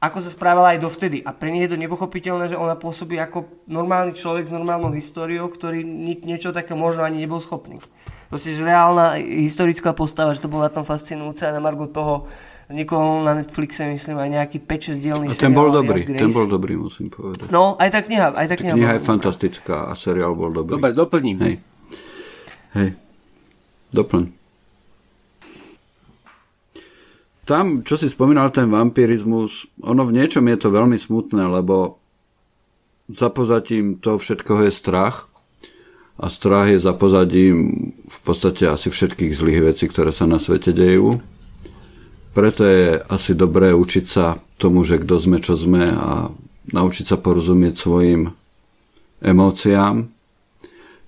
ako sa správala aj dovtedy. A pre nie je to nepochopiteľné, že ona pôsobí ako normálny človek s normálnou históriou, ktorý niečo také možno ani nebol schopný proste, že reálna historická postava, že to bolo na tom fascinujúce a na Margo toho vznikol na Netflixe, myslím, aj nejaký 5-6 dielný seriál. ten bol dobrý, ten bol dobrý, musím povedať. No, aj tá kniha. Aj tá kniha, kniha je fantastická a seriál bol dobrý. Dobre, doplním. Hej. Hej. Doplň. Tam, čo si spomínal, ten vampirizmus, ono v niečom je to veľmi smutné, lebo za pozatím toho všetkoho je strach a strach je za pozadím v podstate asi všetkých zlých vecí, ktoré sa na svete dejú. Preto je asi dobré učiť sa tomu, že kto sme, čo sme a naučiť sa porozumieť svojim emóciám.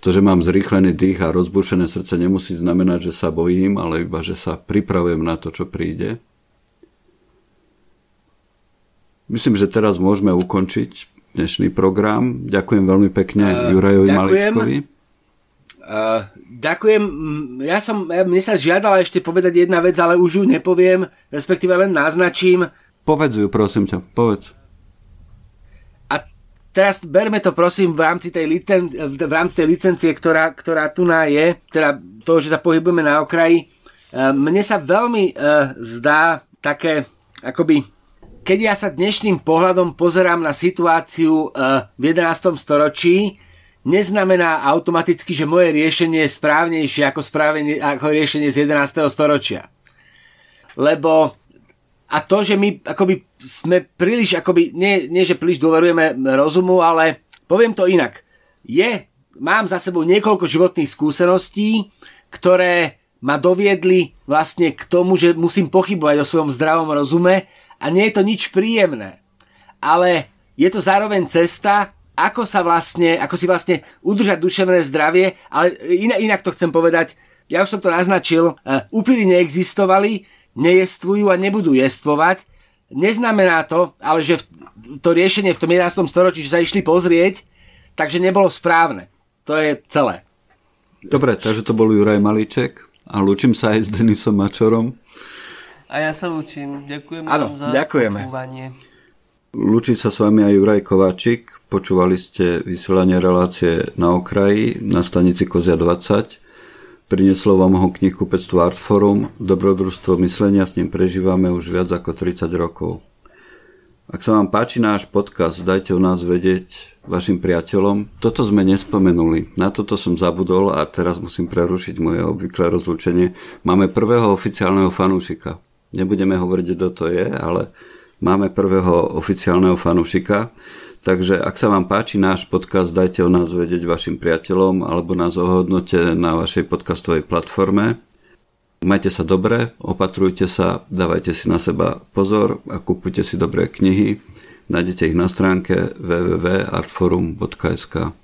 To, že mám zrýchlený dých a rozbušené srdce nemusí znamenať, že sa bojím, ale iba, že sa pripravujem na to, čo príde. Myslím, že teraz môžeme ukončiť dnešný program. Ďakujem veľmi pekne uh, Jurajovi ďakujem. Maličkovi. Uh, ďakujem. Ja som, mne sa žiadala ešte povedať jedna vec, ale už ju nepoviem, respektíve len naznačím. Povedz ju, prosím ťa, povedz. A teraz berme to prosím v rámci tej, licen, v rámci tej licencie, ktorá, ktorá tu na je, teda to, že sa pohybujeme na okraji. Uh, mne sa veľmi uh, zdá také, akoby keď ja sa dnešným pohľadom pozerám na situáciu uh, v 11. storočí, neznamená automaticky, že moje riešenie je správnejšie ako, správenie, ako riešenie z 11. storočia. Lebo a to, že my akoby sme príliš, akoby, nie, nie že príliš dôverujeme rozumu, ale poviem to inak. Je, mám za sebou niekoľko životných skúseností, ktoré ma doviedli vlastne k tomu, že musím pochybovať o svojom zdravom rozume a nie je to nič príjemné. Ale je to zároveň cesta, ako sa vlastne, ako si vlastne udržať duševné zdravie, ale inak, inak to chcem povedať, ja už som to naznačil, uh, upíry neexistovali, nejestvujú a nebudú jestvovať. Neznamená to, ale že to riešenie v tom 11. storočí, že sa išli pozrieť, takže nebolo správne. To je celé. Dobre, takže to bol Juraj Malíček a lúčim sa aj s Denisom Mačorom. A ja sa lúčim. Ďakujem ano, vám za ďakujeme. počúvanie. Lúči sa s vami aj Juraj Kováčik. Počúvali ste vysielanie relácie na okraji na stanici Kozia 20. Prinieslo vám ho knihu Pectvo Art Forum. Dobrodružstvo myslenia s ním prežívame už viac ako 30 rokov. Ak sa vám páči náš podcast, dajte o nás vedieť vašim priateľom. Toto sme nespomenuli. Na toto som zabudol a teraz musím prerušiť moje obvyklé rozlúčenie. Máme prvého oficiálneho fanúšika. Nebudeme hovoriť, kto to je, ale máme prvého oficiálneho fanúšika. Takže ak sa vám páči náš podcast, dajte o nás vedieť vašim priateľom alebo nás ohodnote na vašej podcastovej platforme. Majte sa dobre, opatrujte sa, dávajte si na seba pozor a kúpujte si dobré knihy. Nájdete ich na stránke www.artforum.sk.